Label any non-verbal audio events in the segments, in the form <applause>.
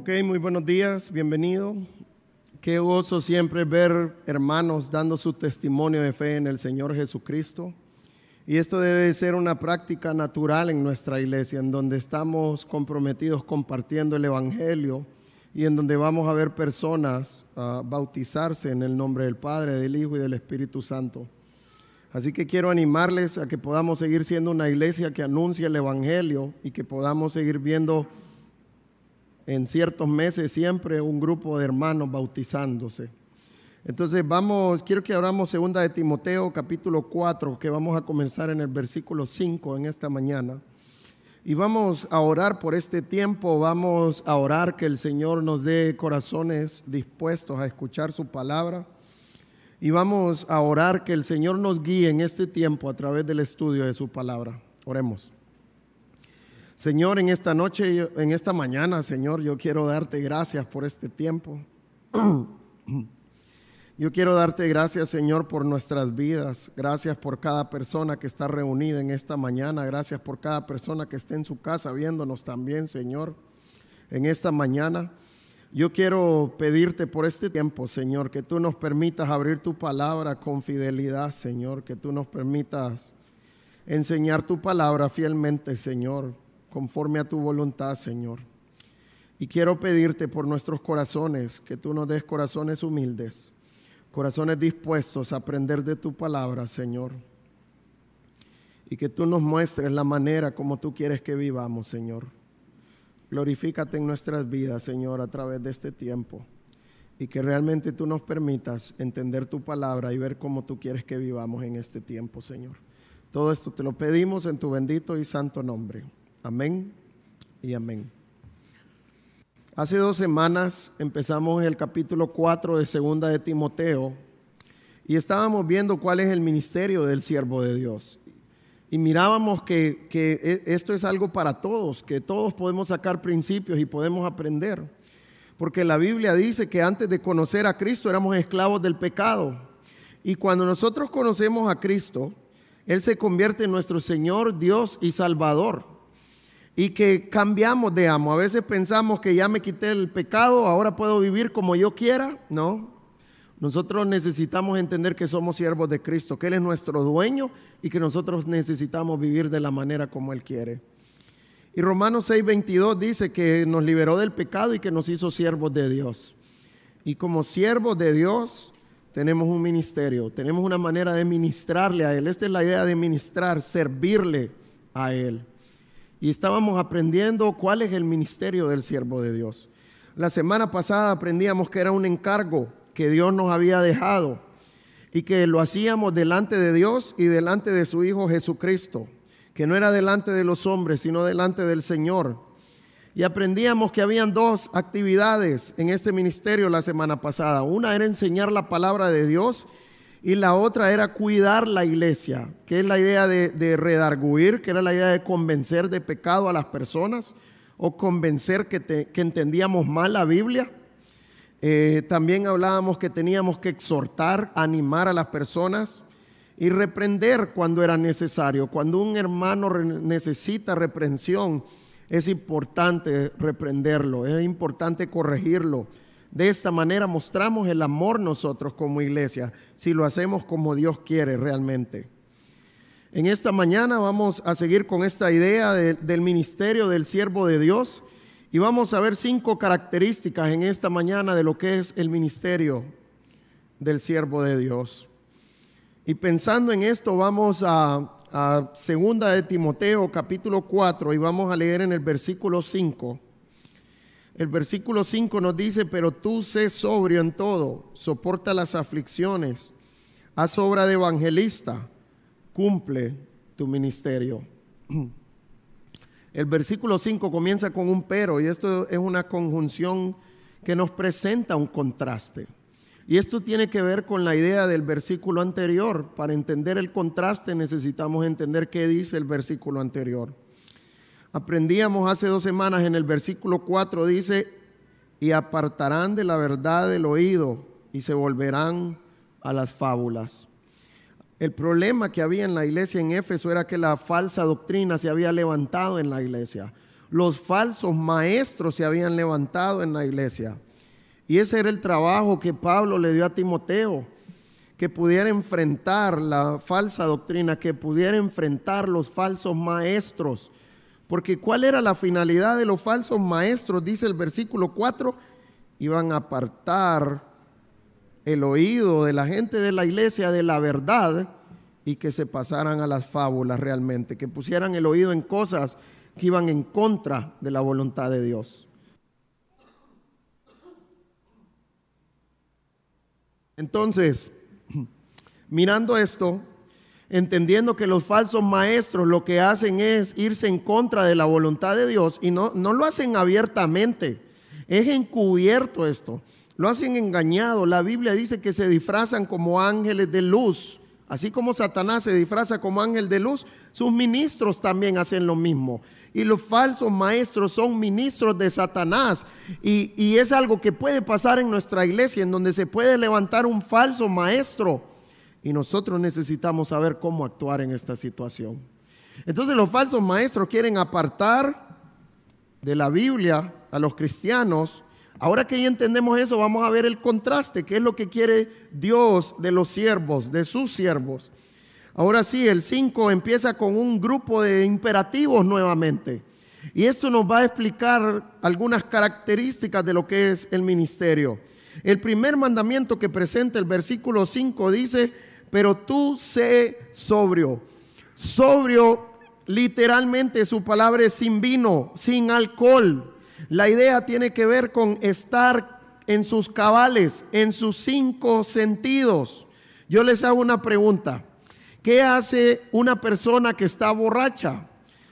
Ok, muy buenos días, bienvenido. Qué gozo siempre ver hermanos dando su testimonio de fe en el Señor Jesucristo. Y esto debe ser una práctica natural en nuestra iglesia, en donde estamos comprometidos compartiendo el Evangelio y en donde vamos a ver personas uh, bautizarse en el nombre del Padre, del Hijo y del Espíritu Santo. Así que quiero animarles a que podamos seguir siendo una iglesia que anuncie el Evangelio y que podamos seguir viendo en ciertos meses siempre un grupo de hermanos bautizándose. Entonces vamos, quiero que abramos segunda de Timoteo capítulo 4, que vamos a comenzar en el versículo 5 en esta mañana. Y vamos a orar por este tiempo, vamos a orar que el Señor nos dé corazones dispuestos a escuchar su palabra. Y vamos a orar que el Señor nos guíe en este tiempo a través del estudio de su palabra. Oremos. Señor, en esta noche, en esta mañana, Señor, yo quiero darte gracias por este tiempo. <clears throat> Yo quiero darte gracias, Señor, por nuestras vidas. Gracias por cada persona que está reunida en esta mañana. Gracias por cada persona que esté en su casa viéndonos también, Señor, en esta mañana. Yo quiero pedirte por este tiempo, Señor, que tú nos permitas abrir tu palabra con fidelidad, Señor, que tú nos permitas enseñar tu palabra fielmente, Señor conforme a tu voluntad, Señor. Y quiero pedirte por nuestros corazones que tú nos des corazones humildes, corazones dispuestos a aprender de tu palabra, Señor. Y que tú nos muestres la manera como tú quieres que vivamos, Señor. Glorifícate en nuestras vidas, Señor, a través de este tiempo. Y que realmente tú nos permitas entender tu palabra y ver cómo tú quieres que vivamos en este tiempo, Señor. Todo esto te lo pedimos en tu bendito y santo nombre. Amén y amén. Hace dos semanas empezamos el capítulo 4 de Segunda de Timoteo y estábamos viendo cuál es el ministerio del siervo de Dios. Y mirábamos que, que e, esto es algo para todos, que todos podemos sacar principios y podemos aprender. Porque la Biblia dice que antes de conocer a Cristo éramos esclavos del pecado. Y cuando nosotros conocemos a Cristo, Él se convierte en nuestro Señor, Dios y Salvador y que cambiamos de amo. A veces pensamos que ya me quité el pecado, ahora puedo vivir como yo quiera. No, nosotros necesitamos entender que somos siervos de Cristo, que Él es nuestro dueño y que nosotros necesitamos vivir de la manera como Él quiere. Y Romanos 6:22 dice que nos liberó del pecado y que nos hizo siervos de Dios. Y como siervos de Dios tenemos un ministerio, tenemos una manera de ministrarle a Él. Esta es la idea de ministrar, servirle a Él y estábamos aprendiendo cuál es el ministerio del siervo de Dios. La semana pasada aprendíamos que era un encargo que Dios nos había dejado y que lo hacíamos delante de Dios y delante de su Hijo Jesucristo, que no era delante de los hombres, sino delante del Señor. Y aprendíamos que habían dos actividades en este ministerio la semana pasada. Una era enseñar la palabra de Dios y la otra era cuidar la iglesia, que es la idea de, redarguir, que era la idea de convencer de pecado a las personas o convencer que, entendíamos mal la Biblia. Eh, también hablábamos que teníamos que exhortar, animar a las personas y reprender cuando era necesario. Cuando un hermano necesita reprensión, es importante reprenderlo, es importante corregirlo de esta manera mostramos el amor nosotros como iglesia, si lo hacemos como Dios quiere realmente. En esta mañana vamos a seguir con esta idea del ministerio del siervo de Dios y vamos a ver cinco características en esta mañana de lo que es el ministerio del siervo de Dios. Y pensando en esto vamos a, segunda de Timoteo capítulo 4 y vamos a leer en el versículo 5. El versículo 5 nos dice, pero tú sé sobrio en todo, soporta las aflicciones, haz obra de evangelista, cumple tu ministerio. <clears throat> El versículo 5 comienza con un pero y esto es una conjunción que nos presenta un contraste. Y esto tiene que ver con la idea del versículo anterior. Para entender el contraste necesitamos entender qué dice el versículo anterior. Aprendíamos hace dos semanas en el versículo 4, dice, y apartarán de la verdad del oído y se volverán a las fábulas. El problema que había en la iglesia en Éfeso era que la falsa doctrina se había levantado en la iglesia. Los falsos maestros se habían levantado en la iglesia. Y ese era el trabajo que Pablo le dio a Timoteo, que pudiera enfrentar la falsa doctrina, que pudiera enfrentar los falsos maestros. Porque ¿cuál era la finalidad de los falsos maestros? Dice el versículo 4, iban a apartar el oído de la gente de la iglesia de la verdad y que se pasaran a las fábulas realmente, que pusieran el oído en cosas que iban en contra de la voluntad de Dios. Entonces, <clears throat> mirando esto, entendiendo que los falsos maestros lo que hacen es irse en contra de la voluntad de Dios y no, no lo hacen abiertamente, es encubierto esto, lo hacen engañado. La Biblia dice que se disfrazan como ángeles de luz Así como Satanás se disfraza como ángel de luz, sus ministros también hacen lo mismo. Y los falsos maestros son ministros de Satanás. Y, es algo que puede pasar en nuestra iglesia, en donde se puede levantar un falso maestro. Y nosotros necesitamos saber cómo actuar en esta situación. Entonces los falsos maestros quieren apartar de la Biblia a los cristianos Ahora que ya entendemos eso, vamos a ver el contraste, qué es lo que quiere Dios de los siervos, de sus siervos. Ahora sí, el 5 empieza con un grupo de imperativos nuevamente. Y esto nos va a explicar algunas características de lo que es el ministerio. El primer mandamiento que presenta el versículo 5 dice, pero tú sé sobrio. Sobrio, literalmente su palabra es sin vino, sin alcohol la idea tiene que ver con estar en sus cabales, en sus cinco sentidos. Yo les hago una pregunta. ¿Qué hace una persona que está borracha?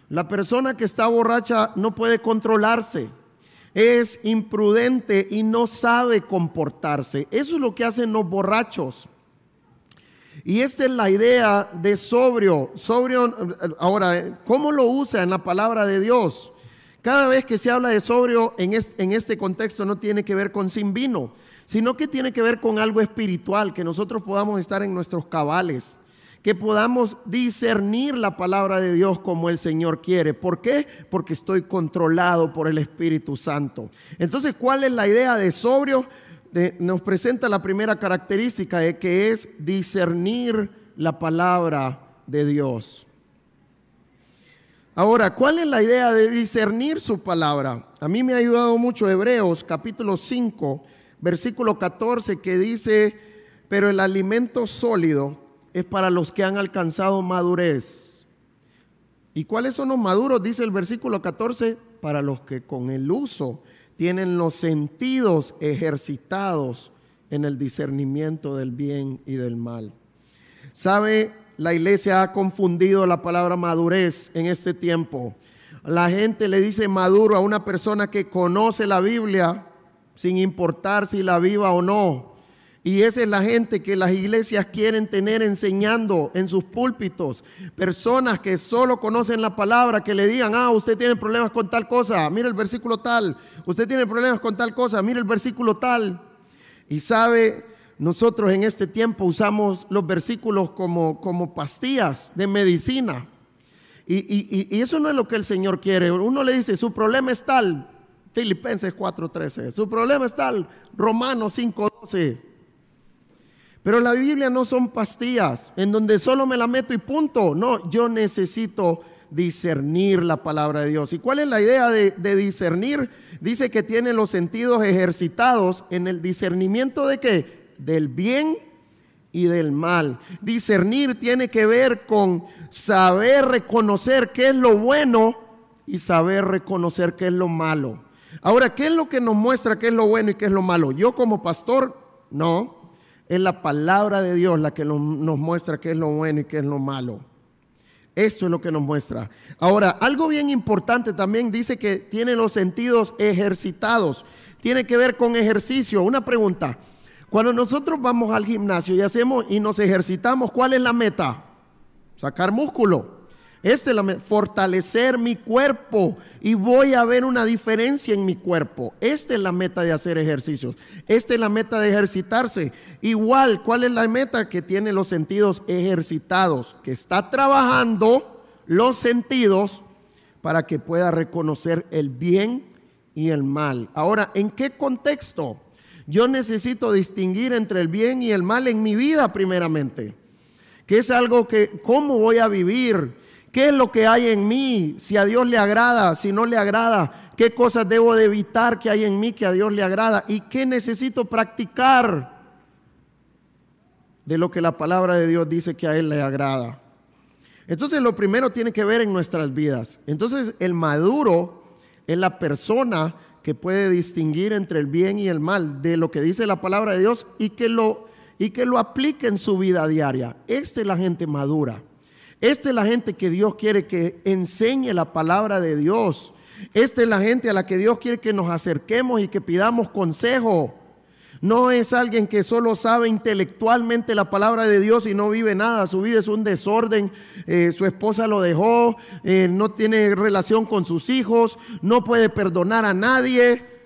La persona que está borracha no puede controlarse, es imprudente y no sabe comportarse. Eso es lo que hacen los borrachos. Y esta es la idea de sobrio. Sobrio, ahora, ¿cómo lo usa en la palabra de Dios? Cada vez que se habla de sobrio en este, contexto no tiene que ver con sin vino, sino que tiene que ver con algo espiritual, que nosotros podamos estar en nuestros cabales, que podamos discernir la palabra de Dios como el Señor quiere. ¿Por qué? Porque estoy controlado por el Espíritu Santo. Entonces, ¿cuál es la idea de sobrio? Nos presenta la primera característica, de que es discernir la palabra de Dios. Ahora, ¿cuál es la idea de discernir su palabra? A mí me ha ayudado mucho Hebreos capítulo 5, versículo 14, que dice, pero el alimento sólido es para los que han alcanzado madurez. ¿Y cuáles son los maduros? Dice el versículo 14, para los que con el uso tienen los sentidos ejercitados en el discernimiento del bien y del mal. ¿Sabe? la iglesia ha confundido la palabra madurez en este tiempo. La gente le dice maduro a una persona que conoce la Biblia sin importar si la viva o no. Y esa es la gente que las iglesias quieren tener enseñando en sus púlpitos. Personas que solo conocen la palabra, que le digan, ah, usted tiene problemas con tal cosa, mire el versículo tal. Usted tiene problemas con tal cosa, mire el versículo tal. Y sabe, nosotros en este tiempo usamos los versículos como, como pastillas de medicina. Y, y, eso no es lo que el Señor quiere. Uno le dice, su problema es tal, Filipenses 4:13. Su problema es tal, Romanos 5:12. Pero la Biblia no son pastillas en donde solo me la meto y punto. No, yo necesito discernir la palabra de Dios. ¿Y cuál es la idea de, discernir? Dice que tiene los sentidos ejercitados en el discernimiento de qué? del bien y del mal. Discernir tiene que ver con saber reconocer qué es lo bueno y saber reconocer qué es lo malo. Ahora, ¿qué es lo que nos muestra qué es lo bueno y qué es lo malo? Yo como pastor, no. Es la palabra de Dios la que nos muestra qué es lo bueno y qué es lo malo. Esto es lo que nos muestra. Ahora, algo bien importante también dice que tiene los sentidos ejercitados. Tiene que ver con ejercicio. Una pregunta. Cuando nosotros vamos al gimnasio y hacemos y nos ejercitamos, ¿cuál es la meta? Sacar músculo. Este es la fortalecer mi cuerpo y voy a ver una diferencia en mi cuerpo. Esta es la meta de hacer ejercicios. Esta es la meta de ejercitarse. Igual, ¿cuál es la meta? Que tiene los sentidos ejercitados, que está trabajando los sentidos para que pueda reconocer el bien y el mal. Ahora, ¿en qué contexto? Yo necesito distinguir entre el bien y el mal en mi vida primeramente. Que es algo que, ¿cómo voy a vivir? ¿Qué es lo que hay en mí? Si a Dios le agrada, si no le agrada, ¿qué cosas debo de evitar que hay en mí que a Dios le agrada? ¿Y qué necesito practicar de lo que la palabra de Dios dice que a Él le agrada? Entonces lo primero tiene que ver en nuestras vidas. Entonces el maduro es la persona que puede distinguir entre el bien y el mal de lo que dice la palabra de Dios y que lo, y que lo aplique en su vida diaria. Esta es la gente madura. Esta es la gente que Dios quiere que enseñe la palabra de Dios. Esta es la gente a la que Dios quiere que nos acerquemos y que pidamos consejo. No es alguien que solo sabe intelectualmente la palabra de Dios y no vive nada. Su vida es un desorden. Eh, su esposa lo dejó. Eh, no tiene relación con sus hijos. No puede perdonar a nadie.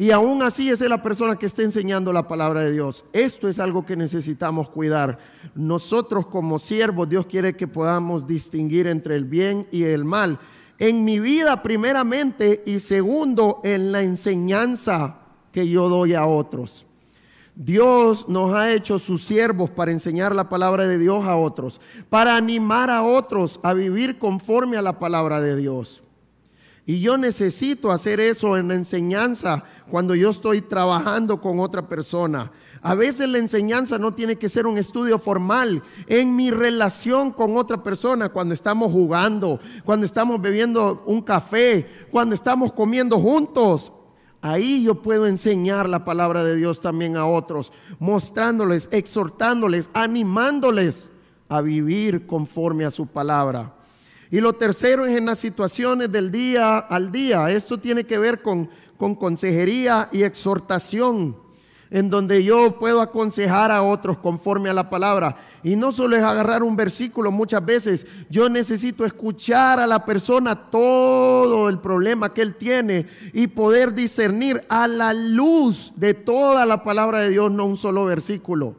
Y aún así es la persona que está enseñando la palabra de Dios. Esto es algo que necesitamos cuidar. Nosotros como siervos, Dios quiere que podamos distinguir entre el bien y el mal. En mi vida primeramente y segundo en la enseñanza que yo doy a otros. Dios nos ha hecho sus siervos para enseñar la palabra de Dios a otros, para animar a otros a vivir conforme a la palabra de Dios. Y yo necesito hacer eso en la enseñanza cuando yo estoy trabajando con otra persona. A veces la enseñanza no tiene que ser un estudio formal. En mi relación con otra persona, cuando estamos jugando, cuando estamos bebiendo un café, cuando estamos comiendo juntos, Ahí yo puedo enseñar la palabra de Dios también a otros, mostrándoles, exhortándoles, animándoles a vivir conforme a su palabra. Y lo tercero es en las situaciones del día al día. Esto tiene que ver con, con consejería y exhortación en donde yo puedo aconsejar a otros conforme a la palabra. Y no solo es agarrar un versículo, muchas veces yo necesito escuchar a la persona todo el problema que él tiene y poder discernir a la luz de toda la palabra de Dios, no un solo versículo.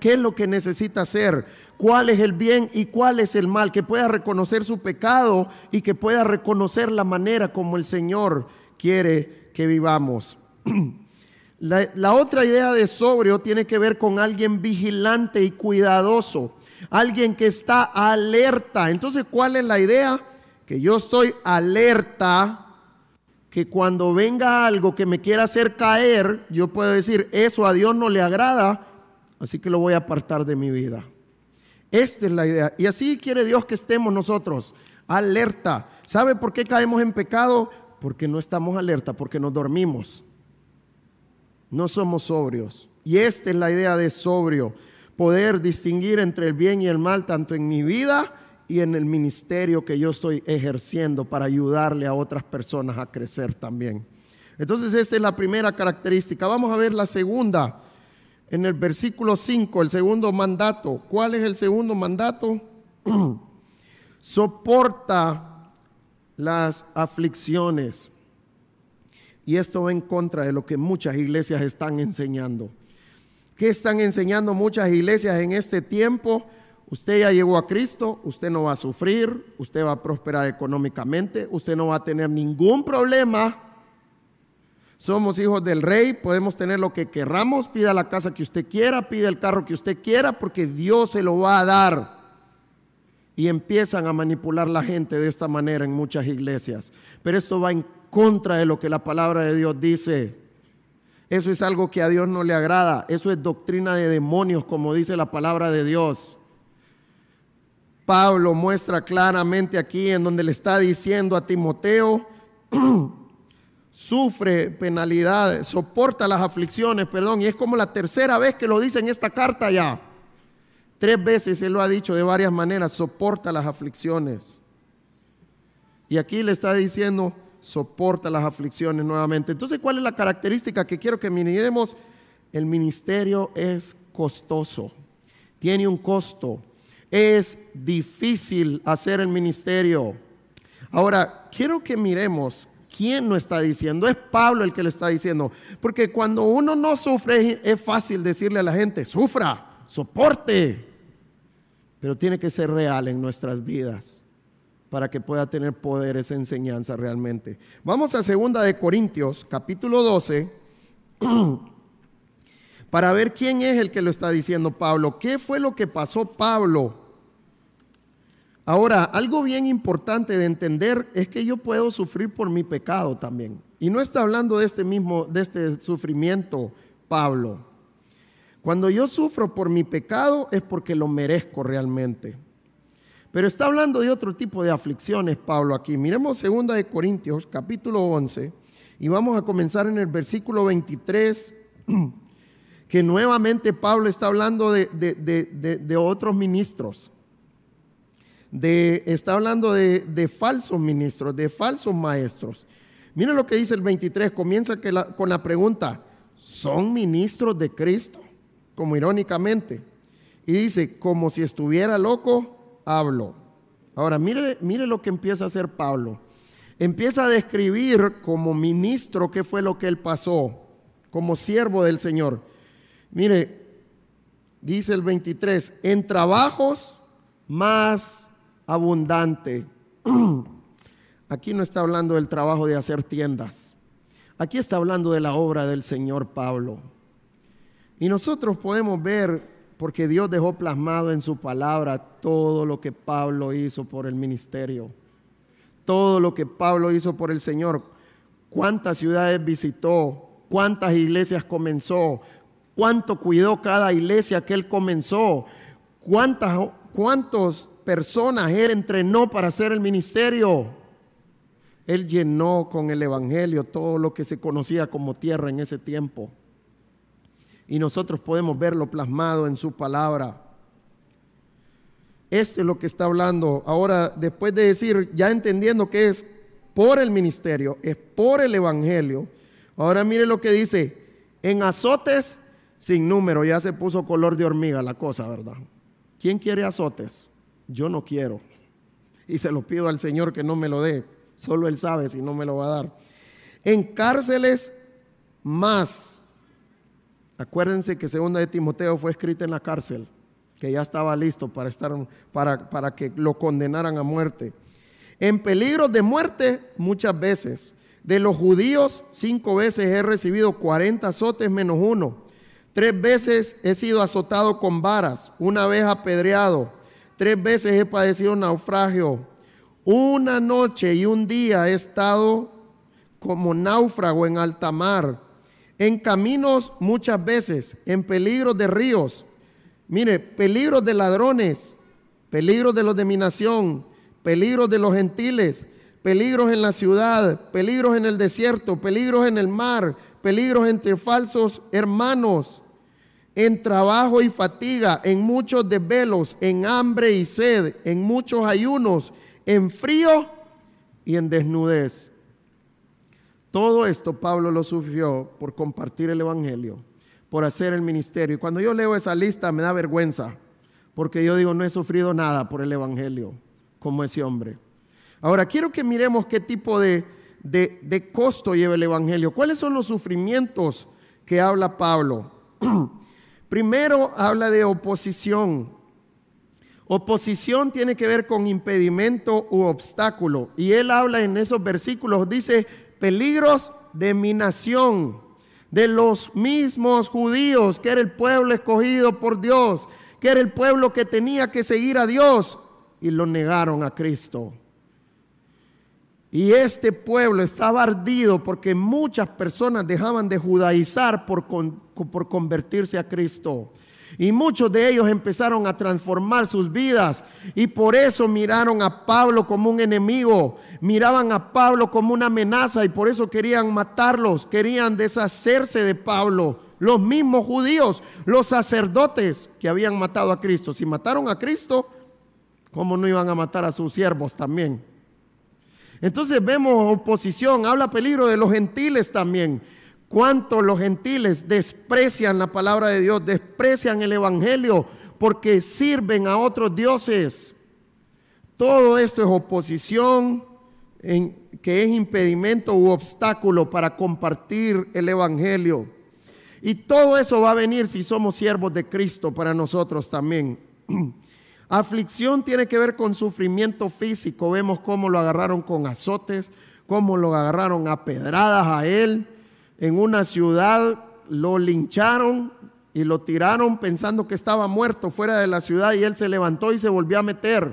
¿Qué es lo que necesita hacer? ¿Cuál es el bien y cuál es el mal? Que pueda reconocer su pecado y que pueda reconocer la manera como el Señor quiere que vivamos. <clears throat> La, otra idea de sobrio tiene que ver con alguien vigilante y cuidadoso, alguien que está alerta. Entonces, ¿cuál es la idea? Que yo estoy alerta, que cuando venga algo que me quiera hacer caer, yo puedo decir, eso a Dios no le agrada, así que lo voy a apartar de mi vida. Esta es la idea. Y así quiere Dios que estemos nosotros, alerta. ¿Sabe por qué caemos en pecado? Porque no estamos alerta, porque nos dormimos no somos sobrios. Y esta es la idea de sobrio, poder distinguir entre el bien y el mal tanto en mi vida y en el ministerio que yo estoy ejerciendo para ayudarle a otras personas a crecer también. Entonces esta es la primera característica. Vamos a ver la segunda. En el versículo 5, el segundo mandato. ¿Cuál es el segundo mandato? <clears throat> Soporta las aflicciones. Y esto va en contra de lo que muchas iglesias están enseñando. ¿Qué están enseñando muchas iglesias en este tiempo? Usted ya llegó a Cristo, usted no va a sufrir, usted va a prosperar económicamente, usted no va a tener ningún problema. Somos hijos del rey, podemos tener lo que querramos, pida la casa que usted quiera, pida el carro que usted quiera, porque Dios se lo va a dar. Y empiezan a manipular la gente de esta manera en muchas iglesias. Pero esto va en contra de lo que la palabra de Dios dice. Eso es algo que a Dios no le agrada. Eso es doctrina de demonios, como dice la palabra de Dios. Pablo muestra claramente aquí en donde le está diciendo a Timoteo, <clears throat> sufre penalidades, soporta las aflicciones, perdón, y es como la tercera vez que lo dice en esta carta ya. Tres veces él lo ha dicho de varias maneras, soporta las aflicciones. Y aquí le está diciendo, soporta las aflicciones nuevamente. Entonces, ¿cuál es la característica que quiero que miremos? El ministerio es costoso, tiene un costo, es difícil hacer el ministerio. Ahora, quiero que miremos quién lo está diciendo. Es Pablo el que lo está diciendo. Porque cuando uno no sufre, es fácil decirle a la gente, sufra, soporte. Pero tiene que ser real en nuestras vidas. para que pueda tener poder esa enseñanza realmente. Vamos a segunda de Corintios, capítulo 12, <clears throat> para ver quién es el que lo está diciendo Pablo. ¿Qué fue lo que pasó Pablo? Ahora, algo bien importante de entender es que yo puedo sufrir por mi pecado también. Y no está hablando de este mismo, de este sufrimiento, Pablo. Cuando yo sufro por mi pecado es porque lo merezco realmente. Pero está hablando de otro tipo de aflicciones, Pablo, aquí. Miremos 2 de Corintios, capítulo 11, y vamos a comenzar en el versículo 23, <clears throat> que nuevamente Pablo está hablando de, otros ministros. De, está hablando de, falsos ministros, de falsos maestros. Miren lo que dice el 23, comienza con la pregunta, ¿son ministros de Cristo? Como irónicamente. Y dice, como si estuviera loco, hablo. Ahora, mire, mire lo que empieza a hacer Pablo. Empieza a describir como ministro qué fue lo que él pasó, como siervo del Señor. Mire, dice el 23, en trabajos más abundante. <clears throat> Aquí no está hablando del trabajo de hacer tiendas. Aquí está hablando de la obra del Señor Pablo. Y nosotros podemos ver porque Dios dejó plasmado en su palabra todo lo que Pablo hizo por el ministerio, todo lo que Pablo hizo por el Señor, cuántas ciudades visitó, cuántas iglesias comenzó, cuánto cuidó cada iglesia que él comenzó, cuántas cuántas personas él entrenó para hacer el ministerio. Él llenó con el Evangelio todo lo que se conocía como tierra en ese tiempo y nosotros podemos verlo plasmado en su palabra. Esto es lo que está hablando. Ahora, después de decir, ya entendiendo que es por el ministerio, es por el evangelio. Ahora mire lo que dice, en azotes sin número, ya se puso color de hormiga la cosa, ¿verdad? ¿Quién quiere azotes? Yo no quiero. Y se lo pido al Señor que no me lo dé. Solo Él sabe si no me lo va a dar. En cárceles más Acuérdense que segunda de Timoteo fue escrita en la cárcel, que ya estaba listo para, estar, para, para que lo condenaran a muerte. En peligro de muerte muchas veces. De los judíos, cinco veces he recibido 40 azotes menos uno. Tres veces he sido azotado con varas, una vez apedreado, tres veces he padecido naufragio. Una noche y un día he estado como náufrago en alta mar en caminos muchas veces, en peligros de ríos. Mire, peligros de ladrones, peligros de los de mi nación, peligros de los gentiles, peligros en la ciudad, peligros en el desierto, peligros en el mar, peligros entre falsos hermanos, en trabajo y fatiga, en muchos desvelos, en hambre y sed, en muchos ayunos, en frío y en desnudez. Todo esto Pablo lo sufrió por compartir el Evangelio, por hacer el ministerio. Y cuando yo leo esa lista me da vergüenza, porque yo digo, no he sufrido nada por el Evangelio como ese hombre. Ahora, quiero que miremos qué tipo de, de, costo lleva el Evangelio. ¿Cuáles son los sufrimientos que habla Pablo? <clears throat> Primero habla de oposición. Oposición tiene que ver con impedimento u obstáculo. Y él habla en esos versículos, dice, peligros de mi nación, de los mismos judíos, que era el pueblo escogido por Dios, que era el pueblo que tenía que seguir a Dios, y lo negaron a Cristo. Y este pueblo estaba ardido porque muchas personas dejaban de judaizar por, por convertirse a Cristo. Y muchos de ellos empezaron a transformar sus vidas. Y por eso miraron a Pablo como un enemigo. Miraban a Pablo como una amenaza. Y por eso querían matarlos. Querían deshacerse de Pablo. Los mismos judíos, los sacerdotes que habían matado a Cristo. Si mataron a Cristo, ¿cómo no iban a matar a sus siervos también? Entonces vemos oposición. Habla peligro de los gentiles también cuánto los gentiles desprecian la palabra de Dios, desprecian el Evangelio porque sirven a otros dioses. Todo esto es oposición que es impedimento u obstáculo para compartir el Evangelio. Y todo eso va a venir si somos siervos de Cristo para nosotros también. <clears throat> Aflicción tiene que ver con sufrimiento físico. Vemos cómo lo agarraron con azotes, cómo lo agarraron a pedradas a él. En una ciudad lo lincharon y lo tiraron pensando que estaba muerto fuera de la ciudad y él se levantó y se volvió a meter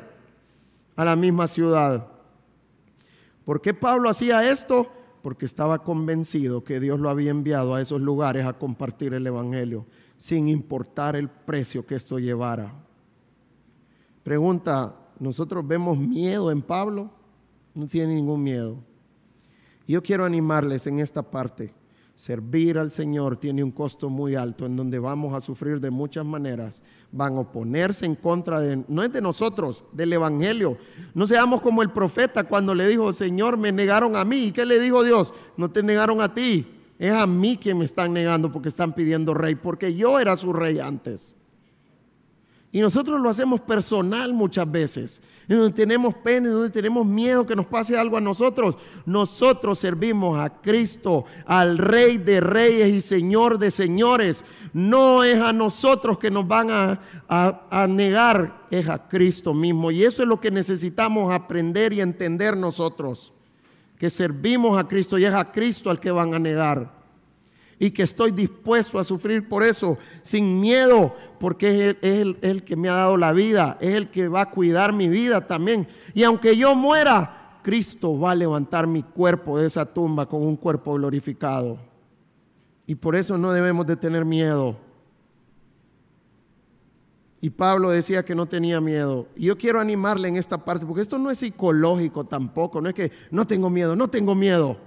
a la misma ciudad. ¿Por qué Pablo hacía esto? Porque estaba convencido que Dios lo había enviado a esos lugares a compartir el Evangelio, sin importar el precio que esto llevara. Pregunta, ¿nosotros vemos miedo en Pablo? No tiene ningún miedo. Yo quiero animarles en esta parte. Servir al Señor tiene un costo muy alto en donde vamos a sufrir de muchas maneras. Van a oponerse en contra de, no es de nosotros, del Evangelio. No seamos como el profeta cuando le dijo, Señor, me negaron a mí. ¿Y qué le dijo Dios? No te negaron a ti. Es a mí que me están negando porque están pidiendo rey, porque yo era su rey antes. Y nosotros lo hacemos personal muchas veces. En donde tenemos pena, en donde tenemos miedo que nos pase algo a nosotros. Nosotros servimos a Cristo, al Rey de Reyes y Señor de Señores. No es a nosotros que nos van a, a negar, es a Cristo mismo. Y eso es lo que necesitamos aprender y entender nosotros. Que servimos a Cristo y es a Cristo al que van a negar y que estoy dispuesto a sufrir por eso, sin miedo, porque es el, el, que me ha dado la vida, es el que va a cuidar mi vida también. Y aunque yo muera, Cristo va a levantar mi cuerpo de esa tumba con un cuerpo glorificado. Y por eso no debemos de tener miedo. Y Pablo decía que no tenía miedo. Y yo quiero animarle en esta parte, porque esto no es psicológico tampoco, no es que no tengo miedo, no tengo miedo.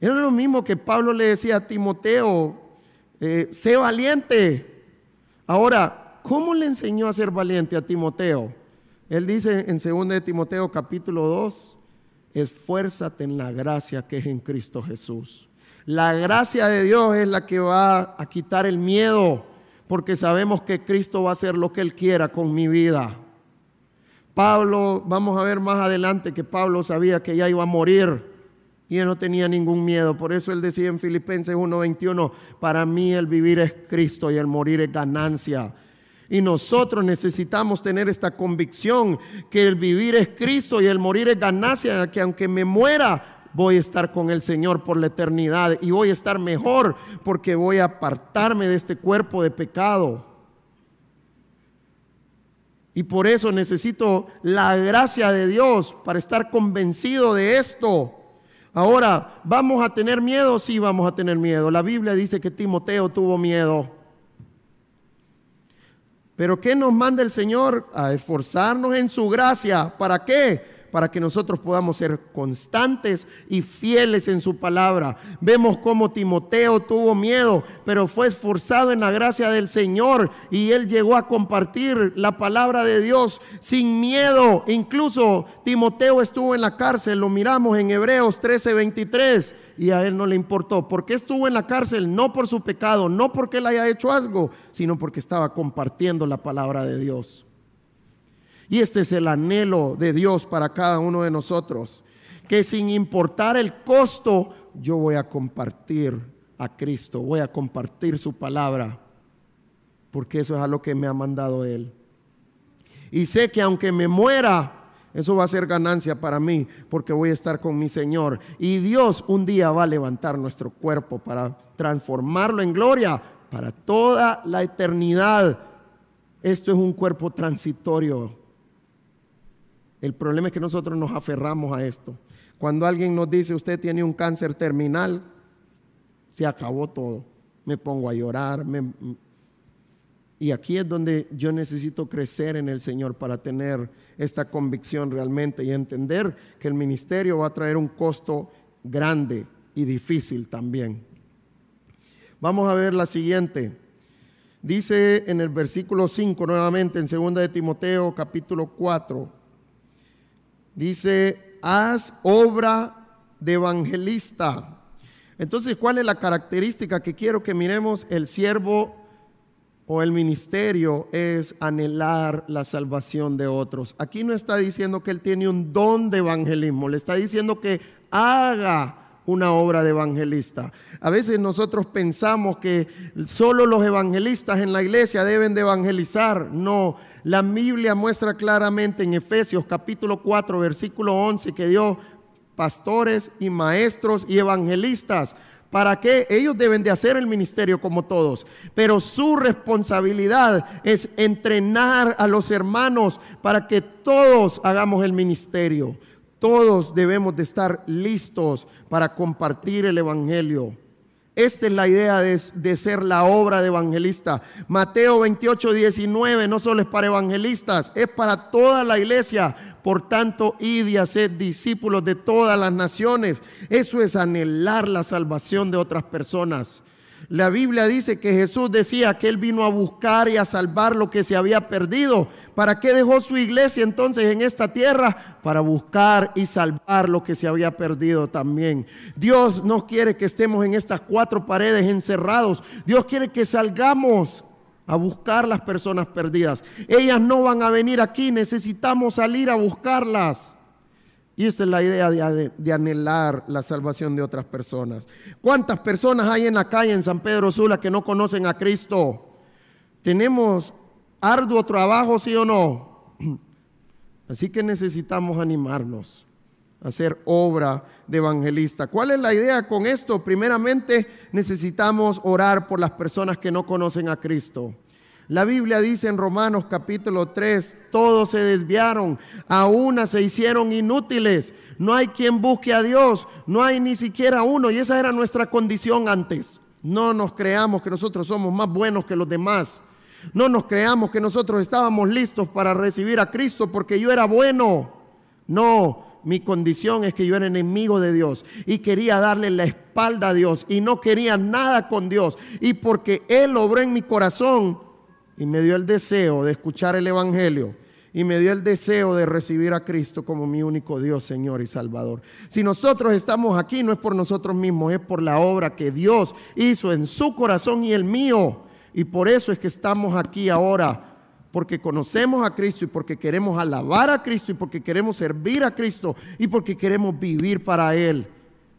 Era lo mismo que Pablo le decía a Timoteo, eh, sé valiente. Ahora, ¿cómo le enseñó a ser valiente a Timoteo? Él dice en 2 de Timoteo capítulo 2, esfuérzate en la gracia que es en Cristo Jesús. La gracia de Dios es la que va a quitar el miedo, porque sabemos que Cristo va a hacer lo que Él quiera con mi vida. Pablo, vamos a ver más adelante que Pablo sabía que ya iba a morir y él no tenía ningún miedo. Por eso él decía en Filipenses 1:21, para mí el vivir es Cristo y el morir es ganancia. Y nosotros necesitamos tener esta convicción que el vivir es Cristo y el morir es ganancia, que aunque me muera, voy a estar con el Señor por la eternidad y voy a estar mejor porque voy a apartarme de este cuerpo de pecado. Y por eso necesito la gracia de Dios para estar convencido de esto. Ahora, ¿vamos a tener miedo? Sí, vamos a tener miedo. La Biblia dice que Timoteo tuvo miedo. Pero ¿qué nos manda el Señor? A esforzarnos en su gracia. ¿Para qué? Para que nosotros podamos ser constantes y fieles en su palabra. Vemos cómo Timoteo tuvo miedo, pero fue esforzado en la gracia del Señor y él llegó a compartir la palabra de Dios sin miedo. Incluso Timoteo estuvo en la cárcel, lo miramos en Hebreos 13:23 y a él no le importó. ¿Por qué estuvo en la cárcel? No por su pecado, no porque él haya hecho algo, sino porque estaba compartiendo la palabra de Dios. Y este es el anhelo de Dios para cada uno de nosotros. Que sin importar el costo, yo voy a compartir a Cristo, voy a compartir su palabra, porque eso es a lo que me ha mandado Él. Y sé que aunque me muera, eso va a ser ganancia para mí, porque voy a estar con mi Señor. Y Dios un día va a levantar nuestro cuerpo para transformarlo en gloria para toda la eternidad. Esto es un cuerpo transitorio el problema es que nosotros nos aferramos a esto. Cuando alguien nos dice, usted tiene un cáncer terminal, se acabó todo. Me pongo a llorar. Y aquí es donde yo necesito crecer en el Señor para tener esta convicción realmente y entender que el ministerio va a traer un costo grande y difícil también. Vamos a ver la siguiente. Dice en el versículo 5 nuevamente en 2 de Timoteo capítulo 4 Dice, haz obra de evangelista. Entonces, ¿cuál es la característica que quiero que miremos? El siervo o el ministerio es anhelar la salvación de otros. Aquí no está diciendo que él tiene un don de evangelismo, le está diciendo que haga una obra de evangelista. A veces nosotros pensamos que solo los evangelistas en la iglesia deben de evangelizar. No, la Biblia muestra claramente en Efesios capítulo 4, versículo 11, que Dios pastores y maestros y evangelistas. ¿Para qué? Ellos deben de hacer el ministerio como todos, pero su responsabilidad es entrenar a los hermanos para que todos hagamos el ministerio. Todos debemos de estar listos para compartir el Evangelio. Esta es la idea de, de, ser la obra de evangelista. Mateo 28, 19 no solo es para evangelistas, es para toda la iglesia, por tanto, id y haced discípulos de todas las naciones. Eso es anhelar la salvación de otras personas. La Biblia dice que Jesús decía que Él vino a buscar y a salvar lo que se había perdido. ¿Para qué dejó su iglesia entonces en esta tierra? Para buscar y salvar lo que se había perdido también. Dios no quiere que estemos en estas cuatro paredes encerrados. Dios quiere que salgamos a buscar las personas perdidas. Ellas no van a venir aquí, necesitamos salir a buscarlas. Y esta es la idea de, anhelar la salvación de otras personas. ¿Cuántas personas hay en la calle en San Pedro Sula que no conocen a Cristo? Tenemos arduo trabajo, sí o no. <clears throat> Así que necesitamos animarnos a hacer obra de evangelista. ¿Cuál es la idea con esto? Primeramente, necesitamos orar por las personas que no conocen a Cristo. La Biblia dice en Romanos capítulo 3, todos se desviaron, a una se hicieron inútiles. No hay quien busque a Dios, no hay ni siquiera uno. Y esa era nuestra condición antes. No nos creamos que nosotros somos más buenos que los demás. No nos creamos que nosotros estábamos listos para recibir a Cristo porque yo era bueno. No, mi condición es que yo era enemigo de Dios y quería darle la espalda a Dios y no quería nada con Dios. Y porque Él obró en mi corazón y me dio el deseo de escuchar el Evangelio y me dio el deseo de recibir a Cristo como mi único Dios, Señor y Salvador. Si nosotros estamos aquí no es por nosotros mismos, es por la obra que Dios hizo en su corazón y el mío. Y por eso es que estamos aquí ahora porque conocemos a Cristo y porque queremos alabar a Cristo y porque queremos servir a Cristo y porque queremos vivir para Él.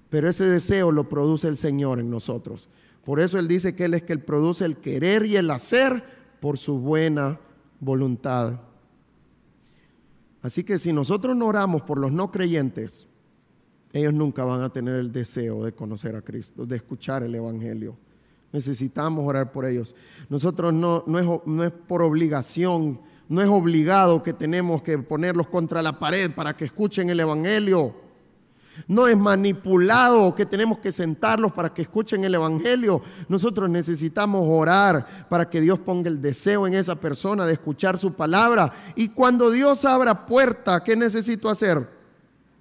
Pero ese deseo lo produce el Señor en nosotros. Por eso Él dice que Él es que produce el querer y el hacer por su buena voluntad. Así que si nosotros no oramos por los no creyentes, ellos nunca van a tener el deseo de conocer a Cristo, de escuchar el Evangelio. Necesitamos orar por ellos. Nosotros no, no, es, no es por obligación, no es obligado que tenemos que ponerlos contra la pared para que escuchen el Evangelio. No es manipulado que tenemos que sentarlos para que escuchen el Evangelio. Nosotros necesitamos orar para que Dios ponga el deseo en esa persona de escuchar su palabra. Y cuando Dios abra puerta, ¿qué necesito hacer?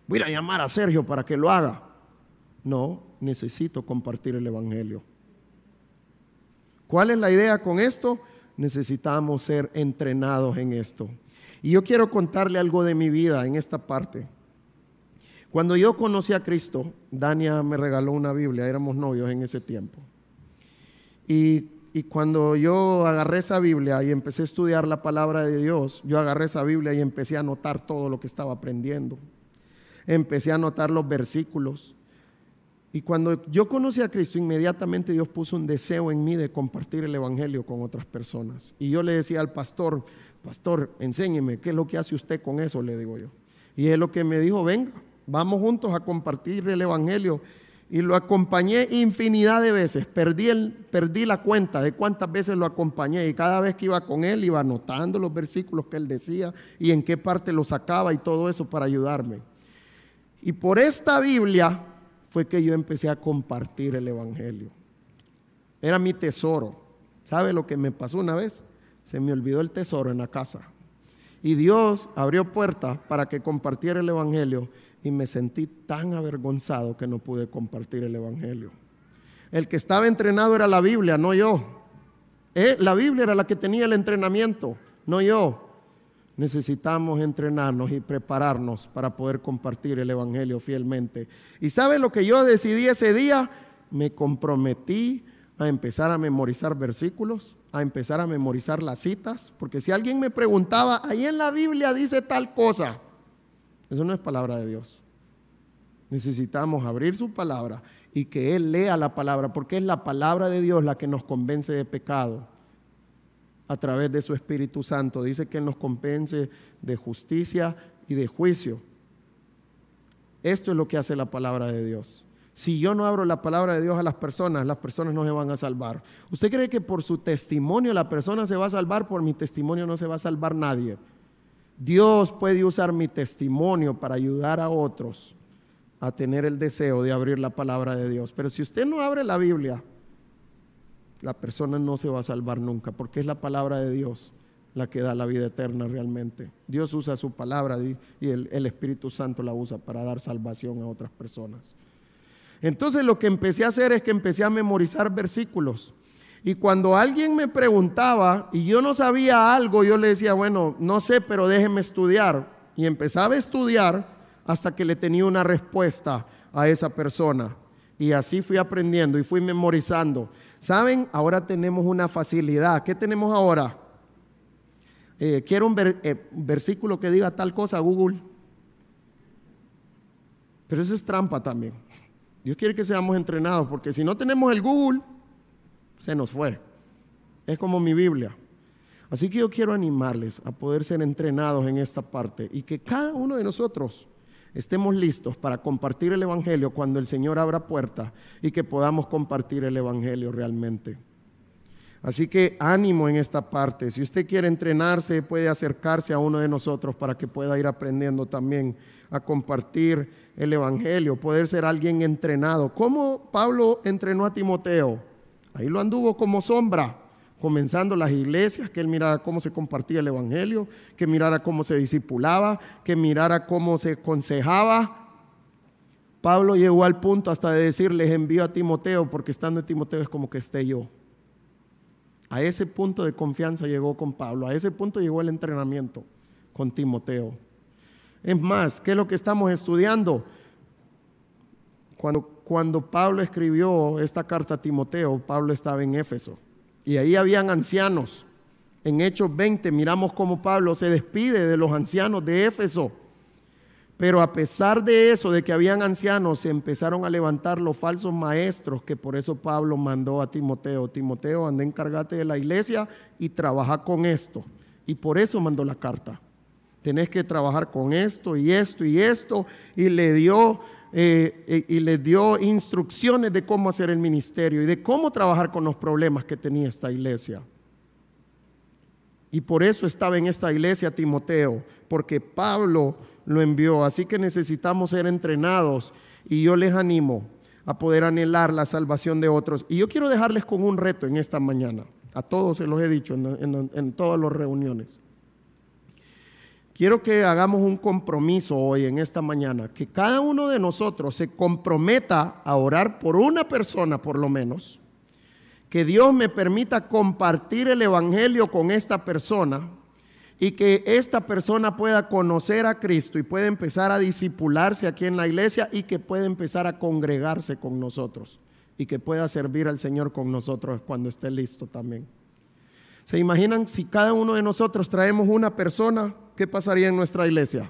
Voy a llamar a Sergio para que lo haga. No, necesito compartir el Evangelio. ¿Cuál es la idea con esto? Necesitamos ser entrenados en esto. Y yo quiero contarle algo de mi vida en esta parte. Cuando yo conocí a Cristo, Dania me regaló una Biblia, éramos novios en ese tiempo. Y, cuando yo agarré esa Biblia y empecé a estudiar la palabra de Dios, yo agarré esa Biblia y empecé a anotar todo lo que estaba aprendiendo. Empecé a anotar los versículos. Y cuando yo conocí a Cristo, inmediatamente Dios puso un deseo en mí de compartir el Evangelio con otras personas. Y yo le decía al pastor, pastor, enséñeme, ¿qué es lo que hace usted con eso? Le digo yo. Y es lo que me dijo, venga, vamos juntos a compartir el Evangelio. Y lo acompañé infinidad de veces. Perdí, el, perdí la cuenta de cuántas veces lo acompañé. Y cada vez que iba con él, iba anotando los versículos que él decía y en qué parte lo sacaba y todo eso para ayudarme. Y por esta Biblia fue que yo empecé a compartir el Evangelio. Era mi tesoro. ¿Sabe lo que me pasó una vez? Se me olvidó el tesoro en la casa. Y Dios abrió puertas para que compartiera el Evangelio y me sentí tan avergonzado que no pude compartir el Evangelio. El que estaba entrenado era la Biblia, no yo. Eh, la Biblia era la que tenía el entrenamiento, no yo. Necesitamos entrenarnos y prepararnos para poder compartir el Evangelio fielmente. ¿Y sabe lo que yo decidí ese día? Me comprometí a empezar a memorizar versículos, a empezar a memorizar las citas, porque si alguien me preguntaba, ahí en la Biblia dice tal cosa, eso no es palabra de Dios. Necesitamos abrir su palabra y que Él lea la palabra, porque es la palabra de Dios la que nos convence de pecado a través de su Espíritu Santo. Dice que Él nos convence de justicia y de juicio. Esto es lo que hace la palabra de Dios. Si yo no abro la palabra de Dios a las personas, las personas no se van a salvar. ¿Usted cree que por su testimonio la persona se va a salvar? Por mi testimonio no se va a salvar nadie. Dios puede usar mi testimonio para ayudar a otros a tener el deseo de abrir la palabra de Dios. Pero si usted no abre la Biblia, la persona no se va a salvar nunca, porque es la palabra de Dios la que da la vida eterna realmente. Dios usa su palabra y el, Espíritu Santo la usa para dar salvación a otras personas. Entonces lo que empecé a hacer es que empecé a memorizar versículos. Y cuando alguien me preguntaba y yo no sabía algo, yo le decía, bueno, no sé, pero déjeme estudiar. Y empezaba a estudiar hasta que le tenía una respuesta a esa persona. Y así fui aprendiendo y fui memorizando. ¿Saben? Ahora tenemos una facilidad. ¿Qué tenemos ahora? Eh, quiero un eh, versículo que diga tal cosa, Google. Pero eso es trampa también. Dios quiere que seamos entrenados, porque si no tenemos el Google, se nos fue. Es como mi Biblia. Así que yo quiero animarles a poder ser entrenados en esta parte y que cada uno de nosotros estemos listos para compartir el Evangelio cuando el Señor abra puerta y que podamos compartir el Evangelio realmente. Así que ánimo en esta parte. Si usted quiere entrenarse, puede acercarse a uno de nosotros para que pueda ir aprendiendo también a compartir el Evangelio, poder ser alguien entrenado. ¿Cómo Pablo entrenó a Timoteo? Ahí lo anduvo como sombra, comenzando las iglesias, que él mirara cómo se compartía el Evangelio, que mirara cómo se discipulaba, que mirara cómo se aconsejaba. Pablo llegó al punto hasta de decirles envío a Timoteo, porque estando en Timoteo es como que esté yo. A ese punto de confianza llegó con Pablo, a ese punto llegó el entrenamiento con Timoteo. Es más, ¿qué es lo que estamos estudiando? Cuando, cuando Pablo escribió esta carta a Timoteo, Pablo estaba en Éfeso y ahí habían ancianos. En Hechos 20 miramos cómo Pablo se despide de los ancianos de Éfeso pero a pesar de eso, de que habían ancianos, se empezaron a levantar los falsos maestros, que por eso Pablo mandó a Timoteo, Timoteo, anda encárgate de la iglesia y trabaja con esto. Y por eso mandó la carta. Tenés que trabajar con esto y esto y esto. Y le dio, eh, y le dio instrucciones de cómo hacer el ministerio y de cómo trabajar con los problemas que tenía esta iglesia. Y por eso estaba en esta iglesia Timoteo, porque Pablo lo envió. Así que necesitamos ser entrenados y yo les animo a poder anhelar la salvación de otros. Y yo quiero dejarles con un reto en esta mañana. A todos se los he dicho en todas las reuniones. Quiero que hagamos un compromiso hoy en esta mañana, que cada uno de nosotros se comprometa a orar por una persona por lo menos, que Dios me permita compartir el Evangelio con esta persona y que esta persona pueda conocer a Cristo y pueda empezar a disipularse aquí en la iglesia y que pueda empezar a congregarse con nosotros y que pueda servir al Señor con nosotros cuando esté listo también. ¿Se imaginan si cada uno de nosotros traemos una persona, qué pasaría en nuestra iglesia?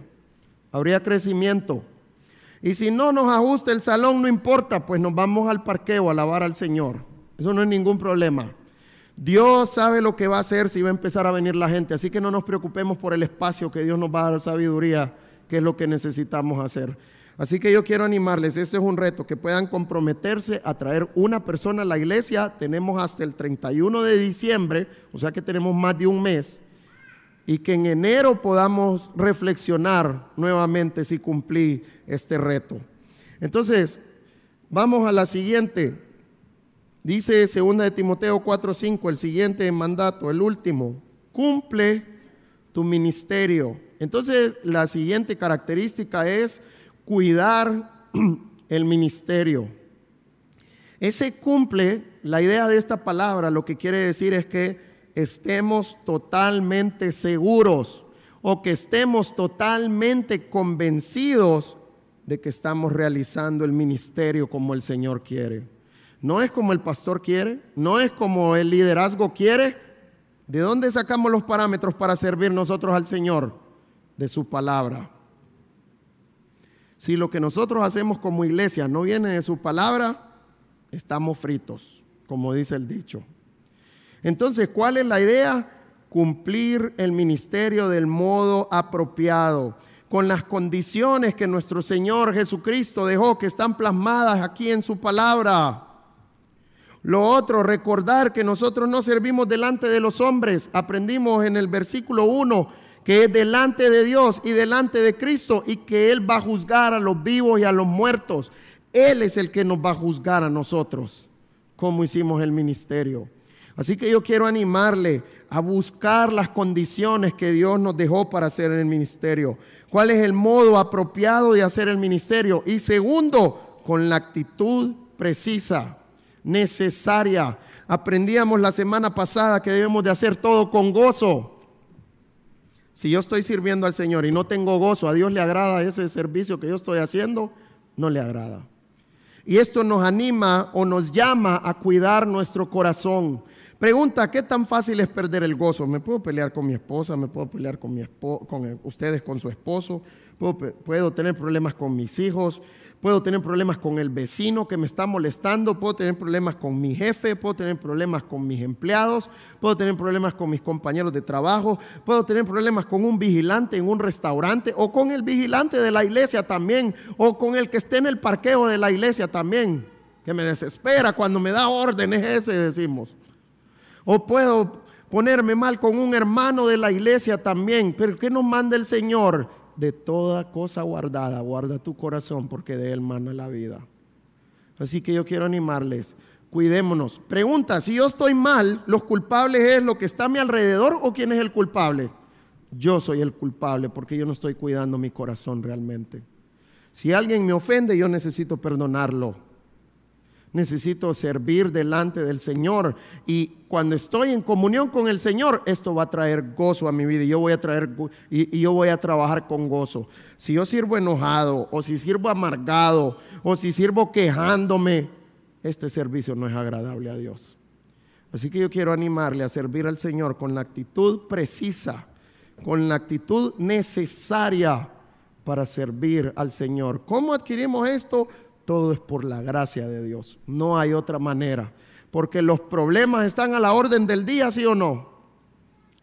Habría crecimiento. Y si no nos ajusta el salón, no importa, pues nos vamos al parqueo a alabar al Señor. Eso no es ningún problema. Dios sabe lo que va a hacer si va a empezar a venir la gente, así que no nos preocupemos por el espacio que Dios nos va a dar sabiduría, que es lo que necesitamos hacer. Así que yo quiero animarles, este es un reto, que puedan comprometerse a traer una persona a la iglesia. Tenemos hasta el 31 de diciembre, o sea que tenemos más de un mes, y que en enero podamos reflexionar nuevamente si cumplí este reto. Entonces, vamos a la siguiente. Dice 2 de Timoteo 4:5, el siguiente mandato, el último, cumple tu ministerio. Entonces, la siguiente característica es cuidar <clears throat> el ministerio. Ese cumple, la idea de esta palabra lo que quiere decir es que estemos totalmente seguros o que estemos totalmente convencidos de que estamos realizando el ministerio como el Señor quiere. No es como el pastor quiere, no es como el liderazgo quiere. ¿De dónde sacamos los parámetros para servir nosotros al Señor? De su palabra. Si lo que nosotros hacemos como iglesia no viene de su palabra, estamos fritos, como dice el dicho. Entonces, ¿cuál es la idea? Cumplir el ministerio del modo apropiado, con las condiciones que nuestro Señor Jesucristo dejó, que están plasmadas aquí en su palabra. Lo otro, recordar que nosotros no servimos delante de los hombres. Aprendimos en el versículo 1 que es delante de Dios y delante de Cristo y que Él va a juzgar a los vivos y a los muertos. Él es el que nos va a juzgar a nosotros, como hicimos el ministerio. Así que yo quiero animarle a buscar las condiciones que Dios nos dejó para hacer el ministerio. ¿Cuál es el modo apropiado de hacer el ministerio? Y segundo, con la actitud precisa, necesaria. Aprendíamos la semana pasada que debemos de hacer todo con gozo. Si yo estoy sirviendo al Señor y no tengo gozo, a Dios le agrada ese servicio que yo estoy haciendo, no le agrada. Y esto nos anima o nos llama a cuidar nuestro corazón. Pregunta, ¿qué tan fácil es perder el gozo? ¿Me puedo pelear con mi esposa? ¿Me puedo pelear con, mi con ustedes, con su esposo? ¿Puedo, tener problemas con mis hijos? ¿Puedo tener problemas con el vecino que me está molestando? ¿Puedo tener problemas con mi jefe? ¿Puedo tener problemas con mis empleados? ¿Puedo tener problemas con mis compañeros de trabajo? ¿Puedo tener problemas con un vigilante en un restaurante? ¿O con el vigilante de la iglesia también? ¿O con el que esté en el parqueo de la iglesia también? Que me desespera cuando me da órdenes ese, decimos. O puedo ponerme mal con un hermano de la iglesia también. Pero ¿qué nos manda el Señor? De toda cosa guardada, guarda tu corazón porque de él mana la vida. Así que yo quiero animarles, cuidémonos. Pregunta, si yo estoy mal, ¿los culpables es lo que está a mi alrededor o quién es el culpable? Yo soy el culpable porque yo no estoy cuidando mi corazón realmente. Si alguien me ofende, yo necesito perdonarlo necesito servir delante del Señor. Y cuando estoy en comunión con el Señor, esto va a traer gozo a mi vida y yo voy a traer y, yo voy a trabajar con gozo. Si yo sirvo enojado o si sirvo amargado o si sirvo quejándome, este servicio no es agradable a Dios. Así que yo quiero animarle a servir al Señor con la actitud precisa, con la actitud necesaria para servir al Señor. ¿Cómo adquirimos esto? Todo es por la gracia de Dios. No hay otra manera. Porque los problemas están a la orden del día, sí o no.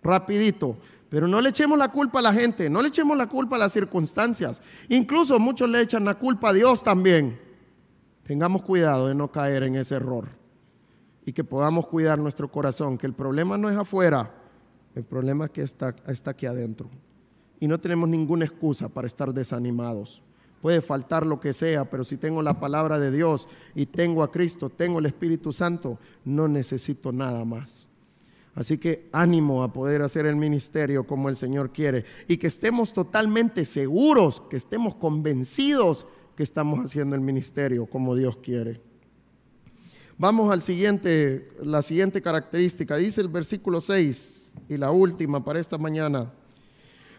Rapidito. Pero no le echemos la culpa a la gente, no le echemos la culpa a las circunstancias. Incluso muchos le echan la culpa a Dios también. Tengamos cuidado de no caer en ese error y que podamos cuidar nuestro corazón, que el problema no es afuera, el problema es que está, está aquí adentro. Y no tenemos ninguna excusa para estar desanimados. Puede faltar lo que sea, pero si tengo la palabra de Dios y tengo a Cristo, tengo el Espíritu Santo, no necesito nada más. Así que ánimo a poder hacer el ministerio como el Señor quiere y que estemos totalmente seguros, que estemos convencidos que estamos haciendo el ministerio como Dios quiere. Vamos al siguiente, la siguiente característica. Dice el versículo 6 y la última para esta mañana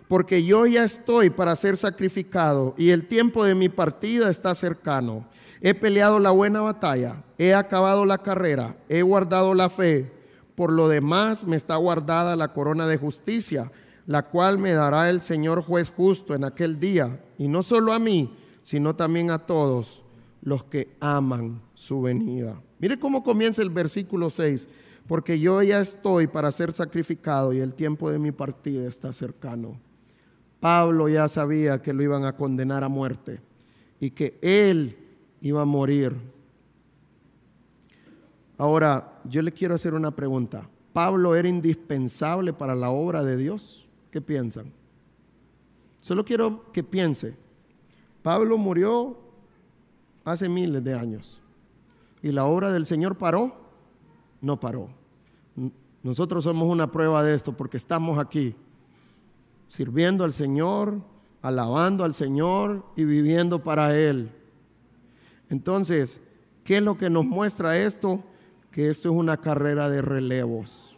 porque yo ya estoy para ser sacrificado y el tiempo de mi partida está cercano. He peleado la buena batalla, he acabado la carrera, he guardado la fe. Por lo demás me está guardada la corona de justicia, la cual me dará el Señor juez justo en aquel día, y no solo a mí, sino también a todos los que aman su venida. Mire cómo comienza el versículo 6, porque yo ya estoy para ser sacrificado y el tiempo de mi partida está cercano. Pablo ya sabía que lo iban a condenar a muerte y que él iba a morir. Ahora, yo le quiero hacer una pregunta. ¿Pablo era indispensable para la obra de Dios? ¿Qué piensan? Solo quiero que piense. Pablo murió hace miles de años. ¿Y la obra del Señor paró? No paró. Nosotros somos una prueba de esto porque estamos aquí sirviendo al Señor, alabando al Señor y viviendo para Él. Entonces, ¿qué es lo que nos muestra esto? Que esto es una carrera de relevos.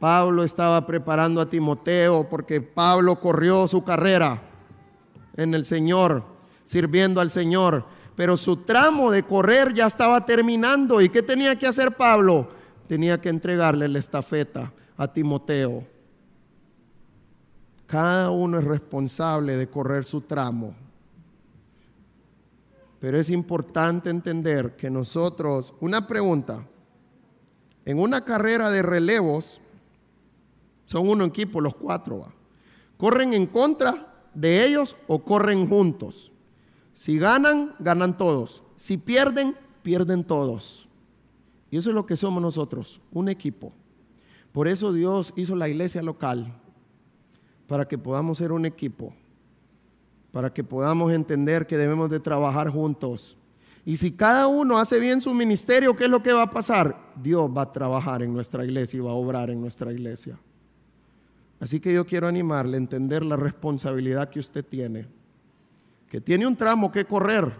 Pablo estaba preparando a Timoteo porque Pablo corrió su carrera en el Señor, sirviendo al Señor. Pero su tramo de correr ya estaba terminando. ¿Y qué tenía que hacer Pablo? Tenía que entregarle la estafeta a Timoteo. Cada uno es responsable de correr su tramo. Pero es importante entender que nosotros, una pregunta, en una carrera de relevos, son uno equipo los cuatro, ¿va? ¿corren en contra de ellos o corren juntos? Si ganan, ganan todos. Si pierden, pierden todos. Y eso es lo que somos nosotros, un equipo. Por eso Dios hizo la iglesia local, para que podamos ser un equipo para que podamos entender que debemos de trabajar juntos. Y si cada uno hace bien su ministerio, ¿qué es lo que va a pasar? Dios va a trabajar en nuestra iglesia y va a obrar en nuestra iglesia. Así que yo quiero animarle a entender la responsabilidad que usted tiene, que tiene un tramo que correr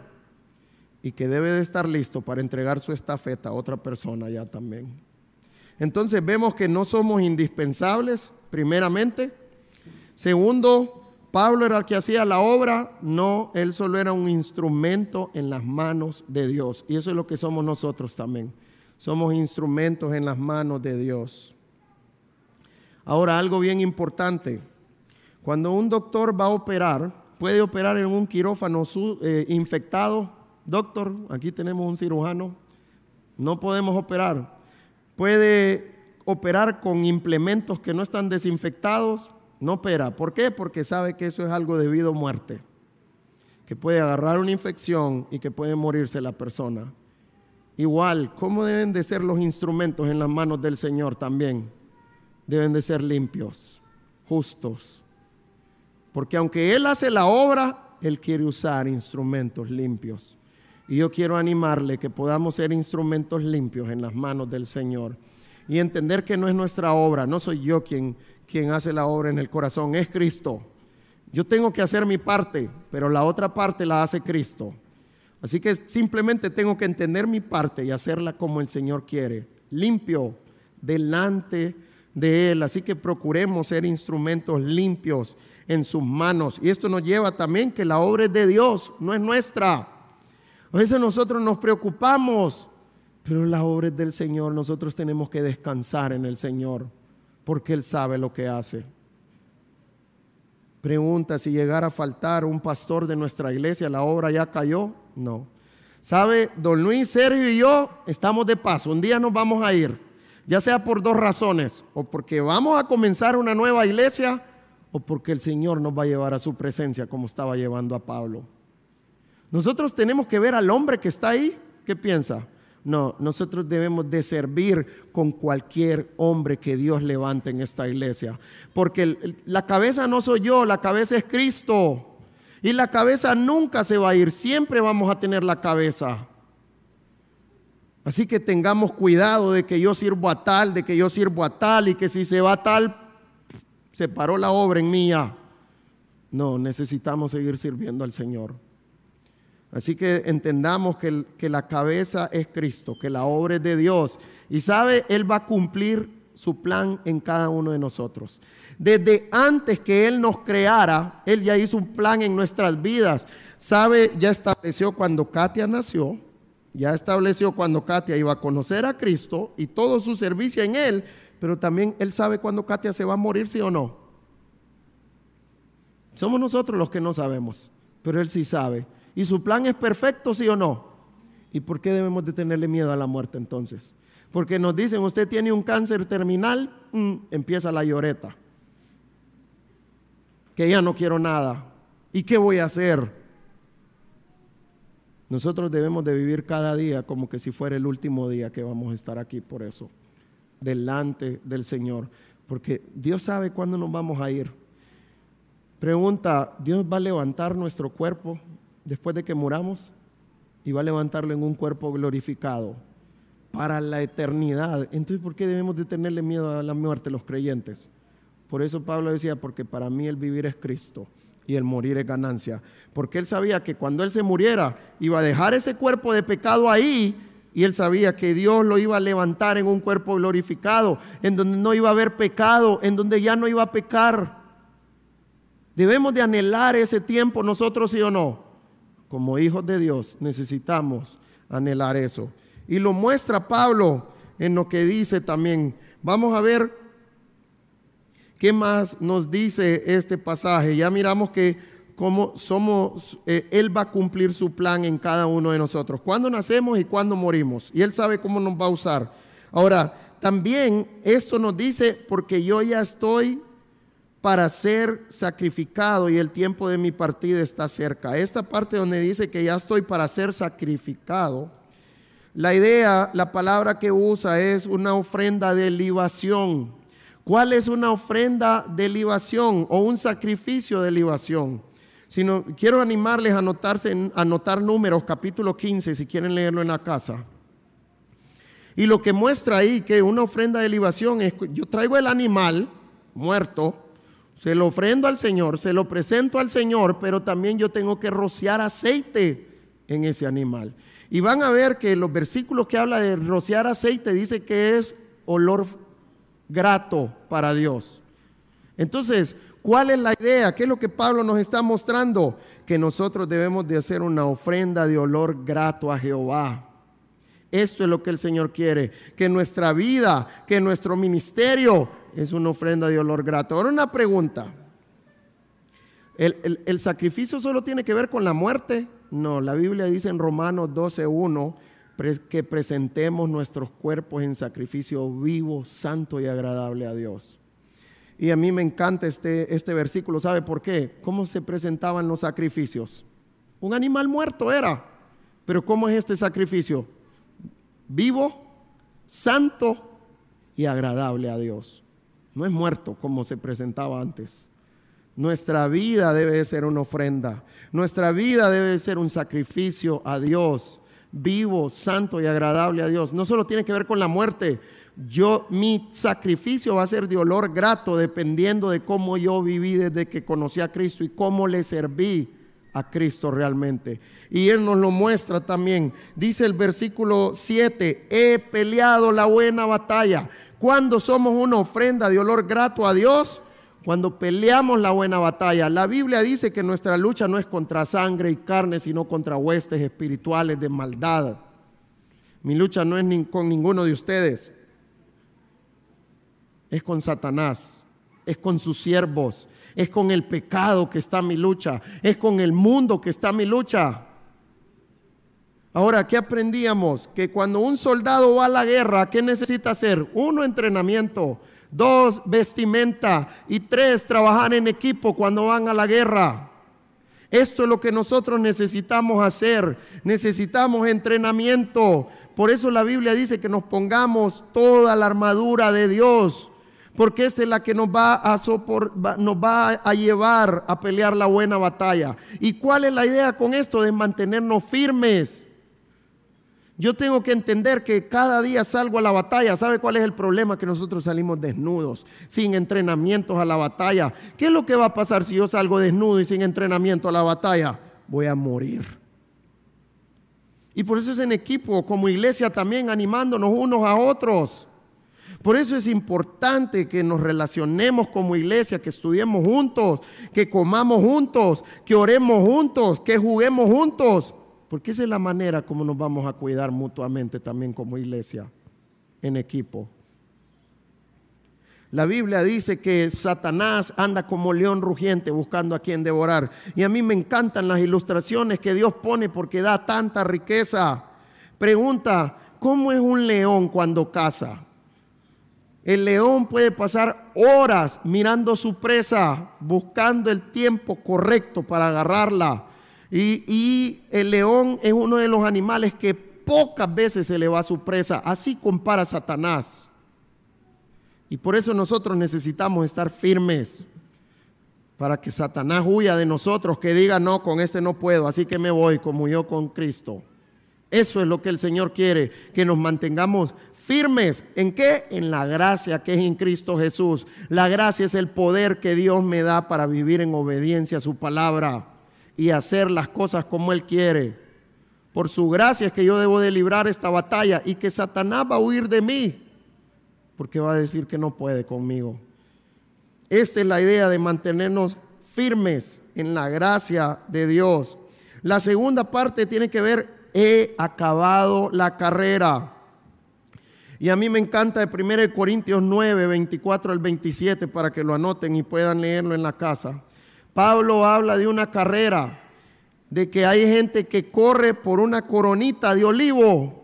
y que debe de estar listo para entregar su estafeta a otra persona ya también. Entonces vemos que no somos indispensables, primeramente. Segundo, Pablo era el que hacía la obra, no, él solo era un instrumento en las manos de Dios. Y eso es lo que somos nosotros también. Somos instrumentos en las manos de Dios. Ahora, algo bien importante. Cuando un doctor va a operar, puede operar en un quirófano eh, infectado. Doctor, aquí tenemos un cirujano. No podemos operar. Puede operar con implementos que no están desinfectados no opera. ¿Por qué? Porque sabe que eso es algo debido a muerte, que puede agarrar una infección y que puede morirse la persona. Igual, ¿cómo deben de ser los instrumentos en las manos del Señor también? Deben de ser limpios, justos. Porque aunque Él hace la obra, Él quiere usar instrumentos limpios. Y yo quiero animarle que podamos ser instrumentos limpios en las manos del Señor y entender que no es nuestra obra, no soy yo quien, quien hace la obra en el corazón, es Cristo. Yo tengo que hacer mi parte, pero la otra parte la hace Cristo. Así que simplemente tengo que entender mi parte y hacerla como el Señor quiere, limpio delante de Él. Así que procuremos ser instrumentos limpios en sus manos. Y esto nos lleva también que la obra es de Dios, no es nuestra. A veces nosotros nos preocupamos pero la obra es del Señor. Nosotros tenemos que descansar en el Señor porque Él sabe lo que hace. Pregunta si llegara a faltar un pastor de nuestra iglesia, ¿la obra ya cayó? No. ¿Sabe? Don Luis, Sergio y yo estamos de paso. Un día nos vamos a ir, ya sea por dos razones, o porque vamos a comenzar una nueva iglesia, o porque el Señor nos va a llevar a su presencia como estaba llevando a Pablo. Nosotros tenemos que ver al hombre que está ahí. ¿Qué piensa? No, nosotros debemos de servir con cualquier hombre que Dios levante en esta iglesia. Porque la cabeza no soy yo, la cabeza es Cristo. Y la cabeza nunca se va a ir, siempre vamos a tener la cabeza. Así que tengamos cuidado de que yo sirvo a tal, de que yo sirvo a tal y que si se va a tal, se paró la obra en mía. No, necesitamos seguir sirviendo al Señor. Así que entendamos que, que, la cabeza es Cristo, que la obra es de Dios. Y sabe, Él va a cumplir su plan en cada uno de nosotros. Desde antes que Él nos creara, Él ya hizo un plan en nuestras vidas. Sabe, ya estableció cuando Katia nació, ya estableció cuando Katia iba a conocer a Cristo y todo su servicio en Él, pero también Él sabe cuando Katia se va a morir, sí o no. Somos nosotros los que no sabemos, pero Él sí sabe. ¿Y su plan es perfecto, sí o no? ¿Y por qué debemos de tenerle miedo a la muerte entonces? Porque nos dicen, usted tiene un cáncer terminal, mm, empieza la lloreta. Que ya no quiero nada. ¿Y qué voy a hacer? Nosotros debemos de vivir cada día como que si fuera el último día que vamos a estar aquí por eso, delante del Señor. Porque Dios sabe cuándo nos vamos a ir. Pregunta, ¿Dios va a levantar nuestro cuerpo después de que muramos y va a levantarlo en un cuerpo glorificado para la eternidad. Entonces, ¿por qué debemos de tenerle miedo a la muerte los creyentes? Por eso Pablo decía, porque para mí el vivir es Cristo y el morir es ganancia. Porque él sabía que cuando él se muriera iba a dejar ese cuerpo de pecado ahí y él sabía que Dios lo iba a levantar en un cuerpo glorificado, en donde no iba a haber pecado, en donde ya no iba a pecar. Debemos de anhelar ese tiempo nosotros, sí o no como hijos de Dios, necesitamos anhelar eso. Y lo muestra Pablo en lo que dice también. Vamos a ver qué más nos dice este pasaje. Ya miramos que cómo somos, eh, Él va a cumplir su plan en cada uno de nosotros. Cuándo nacemos y cuándo morimos. Y Él sabe cómo nos va a usar. Ahora, también esto nos dice, porque yo ya estoy para ser sacrificado y el tiempo de mi partida está cerca. Esta parte donde dice que ya estoy para ser sacrificado, la idea, la palabra que usa es una ofrenda de libación. ¿Cuál es una ofrenda de libación o un sacrificio de libación? Sino, quiero animarles a anotarse, a anotar números, capítulo 15, si quieren leerlo en la casa. Y lo que muestra ahí que una ofrenda de libación es, yo traigo el animal muerto, se lo ofrendo al Señor, se lo presento al Señor, pero también yo tengo que rociar aceite en ese animal. Y van a ver que los versículos que habla de rociar aceite dice que es olor grato para Dios. Entonces, ¿cuál es la idea? ¿Qué es lo que Pablo nos está mostrando? Que nosotros debemos de hacer una ofrenda de olor grato a Jehová. Esto es lo que el Señor quiere, que nuestra vida, que nuestro ministerio es una ofrenda de olor grato. Ahora una pregunta. ¿El, sacrificio solo tiene que ver con la muerte? No, la Biblia dice en Romanos 12.1 que presentemos nuestros cuerpos en sacrificio vivo, santo y agradable a Dios. Y a mí me encanta este, este versículo. ¿Sabe por qué? ¿Cómo se presentaban los sacrificios? Un animal muerto era. Pero ¿cómo es este sacrificio? Vivo, santo y agradable a Dios. No es muerto como se presentaba antes. Nuestra vida debe ser una ofrenda. Nuestra vida debe ser un sacrificio a Dios, vivo, santo y agradable a Dios. No solo tiene que ver con la muerte. Yo mi sacrificio va a ser de olor grato dependiendo de cómo yo viví desde que conocí a Cristo y cómo le serví a Cristo realmente. Y Él nos lo muestra también. Dice el versículo 7, he peleado la buena batalla. Cuando somos una ofrenda de olor grato a Dios, cuando peleamos la buena batalla. La Biblia dice que nuestra lucha no es contra sangre y carne, sino contra huestes espirituales de maldad. Mi lucha no es con ninguno de ustedes, es con Satanás, es con sus siervos, es con el pecado que está mi lucha, es con el mundo que está mi lucha. Ahora, ¿qué aprendíamos? Que cuando un soldado va a la guerra, ¿qué necesita hacer? Uno, entrenamiento. Dos, vestimenta. Y tres, trabajar en equipo cuando van a la guerra. Esto es lo que nosotros necesitamos hacer. Necesitamos entrenamiento. Por eso la Biblia dice que nos pongamos toda la armadura de Dios porque esta es la que nos va a nos va a llevar a pelear la buena batalla. ¿Y cuál es la idea con esto? De mantenernos firmes. Yo tengo que entender que cada día salgo a la batalla. ¿Sabe cuál es el problema? Que nosotros salimos desnudos, sin entrenamientos a la batalla. ¿Qué es lo que va a pasar si yo salgo desnudo y sin entrenamiento a la batalla? Voy a morir. Y por eso es en equipo, como iglesia también, animándonos unos a otros. Por eso es importante que nos relacionemos como iglesia, que estudiemos juntos, que comamos juntos, que oremos juntos, que juguemos juntos. Porque esa es la manera como nos vamos a cuidar mutuamente también como iglesia, en equipo. La Biblia dice que Satanás anda como león rugiente buscando a quien devorar. Y a mí me encantan las ilustraciones que Dios pone porque da tanta riqueza. Pregunta, ¿cómo es un león cuando caza? El león puede pasar horas mirando su presa, buscando el tiempo correcto para agarrarla. Y, el león es uno de los animales que pocas veces se le va a su presa. Así compara Satanás. Y por eso nosotros necesitamos estar firmes para que Satanás huya de nosotros, que diga, no, con este no puedo, así que me voy como yo con Cristo. Eso es lo que el Señor quiere, que nos mantengamos firmes. ¿En qué? En la gracia que es en Cristo Jesús. La gracia es el poder que Dios me da para vivir en obediencia a su palabra y hacer las cosas como Él quiere. Por su gracia es que yo debo de librar esta batalla y que Satanás va a huir de mí, porque va a decir que no puede conmigo. Esta es la idea de mantenernos firmes en la gracia de Dios. La segunda parte tiene que ver, he acabado la carrera. Y a mí me encanta de 1 Corintios 9, 24 al 27 para que lo anoten y puedan leerlo en la casa. Pablo habla de una carrera, de que hay gente que corre por una coronita de olivo.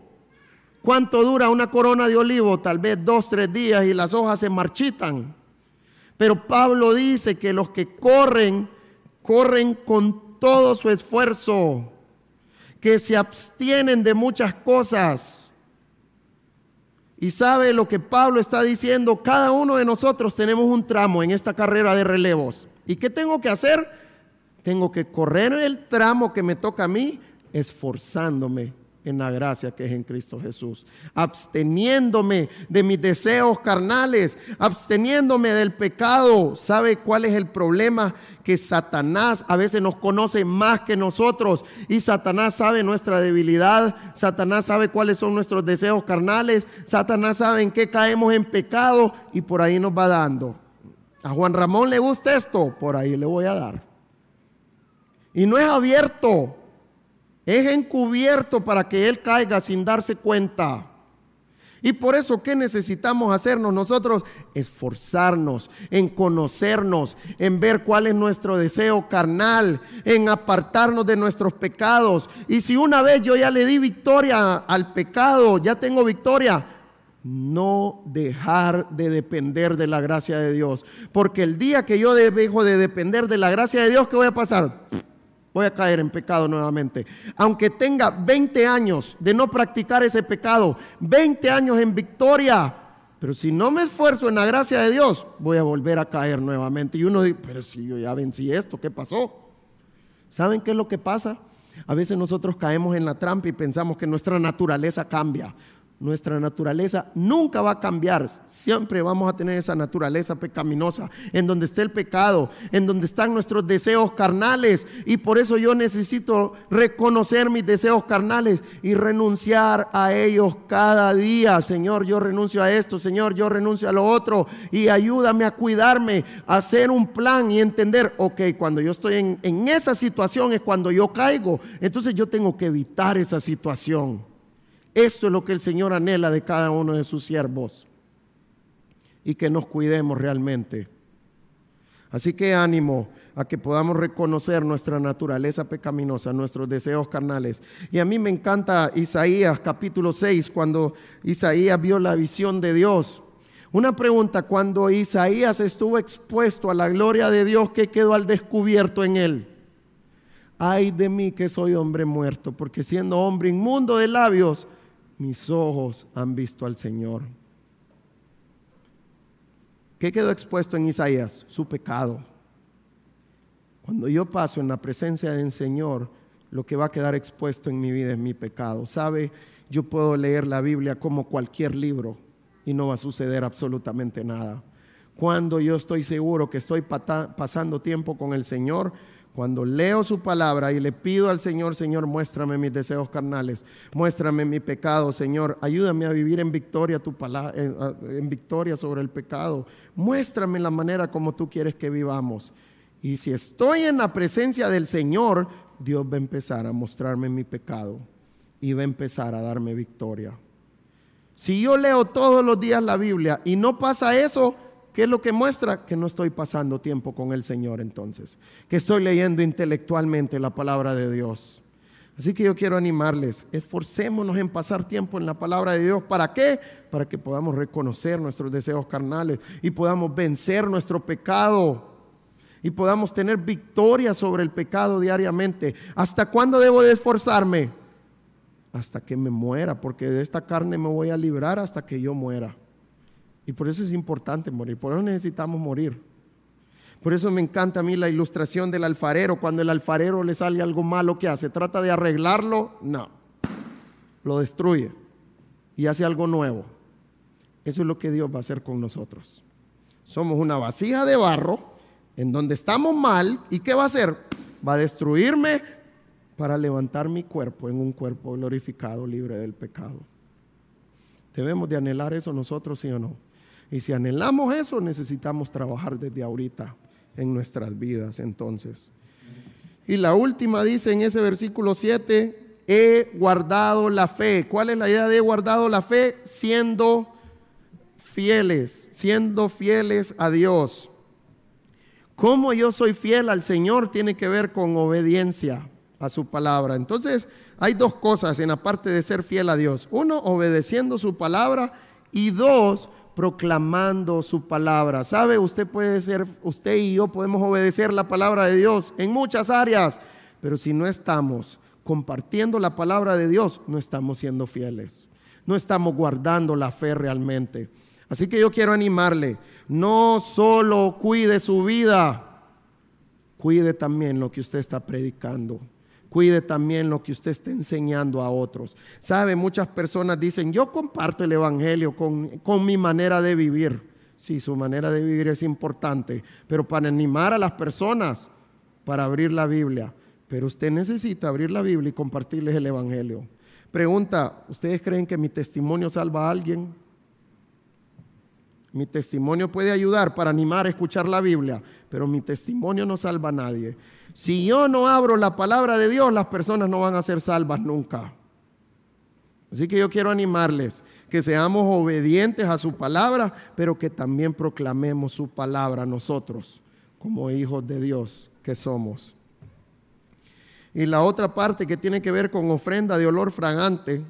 ¿Cuánto dura una corona de olivo? Tal vez dos, tres días y las hojas se marchitan. Pero Pablo dice que los que corren, corren con todo su esfuerzo, que se abstienen de muchas cosas. Y sabe lo que Pablo está diciendo, cada uno de nosotros tenemos un tramo en esta carrera de relevos. ¿Y qué tengo que hacer? Tengo que correr el tramo que me toca a mí esforzándome en la gracia que es en Cristo Jesús, absteniéndome de mis deseos carnales, absteniéndome del pecado. ¿Sabe cuál es el problema? Que Satanás a veces nos conoce más que nosotros y Satanás sabe nuestra debilidad, Satanás sabe cuáles son nuestros deseos carnales, Satanás sabe en qué caemos en pecado y por ahí nos va dando. A Juan Ramón le gusta esto, por ahí le voy a dar. Y no es abierto, es encubierto para que Él caiga sin darse cuenta. Y por eso, ¿qué necesitamos hacernos nosotros? Esforzarnos en conocernos, en ver cuál es nuestro deseo carnal, en apartarnos de nuestros pecados. Y si una vez yo ya le di victoria al pecado, ya tengo victoria, no dejar de depender de la gracia de Dios. Porque el día que yo dejo de depender de la gracia de Dios, ¿qué voy a pasar? Voy a caer en pecado nuevamente. Aunque tenga 20 años de no practicar ese pecado, 20 años en victoria, pero si no me esfuerzo en la gracia de Dios, voy a volver a caer nuevamente. Y uno dice, pero si yo ya vencí esto, ¿qué pasó? ¿Saben qué es lo que pasa? A veces nosotros caemos en la trampa y pensamos que nuestra naturaleza cambia. Nuestra naturaleza nunca va a cambiar. Siempre vamos a tener esa naturaleza pecaminosa, en donde está el pecado, en donde están nuestros deseos carnales. Y por eso yo necesito reconocer mis deseos carnales y renunciar a ellos cada día. Señor, yo renuncio a esto, Señor, yo renuncio a lo otro. Y ayúdame a cuidarme, a hacer un plan y entender, ok, cuando yo estoy en, en esa situación es cuando yo caigo. Entonces yo tengo que evitar esa situación. Esto es lo que el Señor anhela de cada uno de sus siervos. Y que nos cuidemos realmente. Así que ánimo a que podamos reconocer nuestra naturaleza pecaminosa, nuestros deseos carnales. Y a mí me encanta Isaías capítulo 6, cuando Isaías vio la visión de Dios. Una pregunta, cuando Isaías estuvo expuesto a la gloria de Dios, ¿qué quedó al descubierto en él? Ay de mí que soy hombre muerto, porque siendo hombre inmundo de labios, mis ojos han visto al Señor. ¿Qué quedó expuesto en Isaías? Su pecado. Cuando yo paso en la presencia del Señor, lo que va a quedar expuesto en mi vida es mi pecado. ¿Sabe? Yo puedo leer la Biblia como cualquier libro y no va a suceder absolutamente nada. Cuando yo estoy seguro que estoy pasando tiempo con el Señor, cuando leo su palabra y le pido al Señor, Señor, muéstrame mis deseos carnales, muéstrame mi pecado, Señor, ayúdame a vivir en victoria tu palabra, en, victoria sobre el pecado. Muéstrame la manera como tú quieres que vivamos. Y si estoy en la presencia del Señor, Dios va a empezar a mostrarme mi pecado y va a empezar a darme victoria. Si yo leo todos los días la Biblia y no pasa eso, ¿Qué es lo que muestra? Que no estoy pasando tiempo con el Señor entonces, que estoy leyendo intelectualmente la palabra de Dios. Así que yo quiero animarles, esforcémonos en pasar tiempo en la palabra de Dios. ¿Para qué? Para que podamos reconocer nuestros deseos carnales y podamos vencer nuestro pecado y podamos tener victoria sobre el pecado diariamente. ¿Hasta cuándo debo de esforzarme? Hasta que me muera, porque de esta carne me voy a librar hasta que yo muera. Y por eso es importante morir, por eso necesitamos morir. Por eso me encanta a mí la ilustración del alfarero. Cuando el alfarero le sale algo malo, ¿qué hace? ¿Trata de arreglarlo? No. Lo destruye y hace algo nuevo. Eso es lo que Dios va a hacer con nosotros. Somos una vasija de barro en donde estamos mal y ¿qué va a hacer? Va a destruirme para levantar mi cuerpo en un cuerpo glorificado, libre del pecado. Debemos de anhelar eso nosotros, sí o no. Y si anhelamos eso, necesitamos trabajar desde ahorita en nuestras vidas entonces. Y la última dice en ese versículo 7, he guardado la fe. ¿Cuál es la idea de he guardado la fe? Siendo fieles, siendo fieles a Dios. Cómo yo soy fiel al Señor tiene que ver con obediencia a su palabra. Entonces, hay dos cosas en la parte de ser fiel a Dios. Uno, obedeciendo su palabra y dos, proclamando su palabra. ¿Sabe? Usted puede ser, usted y yo podemos obedecer la palabra de Dios en muchas áreas, pero si no estamos compartiendo la palabra de Dios, no estamos siendo fieles. No estamos guardando la fe realmente. Así que yo quiero animarle, no solo cuide su vida, cuide también lo que usted está predicando. Cuide también lo que usted está enseñando a otros. Sabe, muchas personas dicen, yo comparto el Evangelio con, con mi manera de vivir. Sí, su manera de vivir es importante, pero para animar a las personas, para abrir la Biblia. Pero usted necesita abrir la Biblia y compartirles el Evangelio. Pregunta, ¿ustedes creen que mi testimonio salva a alguien? Mi testimonio puede ayudar para animar a escuchar la Biblia, pero mi testimonio no salva a nadie. Si yo no abro la palabra de Dios, las personas no van a ser salvas nunca. Así que yo quiero animarles que seamos obedientes a su palabra, pero que también proclamemos su palabra nosotros, como hijos de Dios que somos. Y la otra parte que tiene que ver con ofrenda de olor fragante,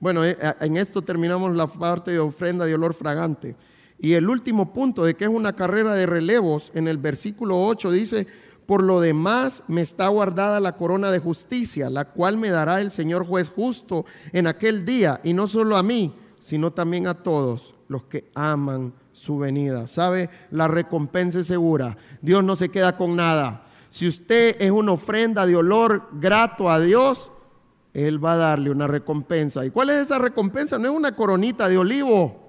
bueno, eh, en esto terminamos la parte de ofrenda de olor fragante. Y el último punto de que es una carrera de relevos, en el versículo 8 dice, por lo demás me está guardada la corona de justicia, la cual me dará el Señor juez justo en aquel día, y no solo a mí, sino también a todos los que aman su venida. ¿Sabe? La recompensa es segura. Dios no se queda con nada. Si usted es una ofrenda de olor grato a Dios, Él va a darle una recompensa. ¿Y cuál es esa recompensa? No es una coronita de olivo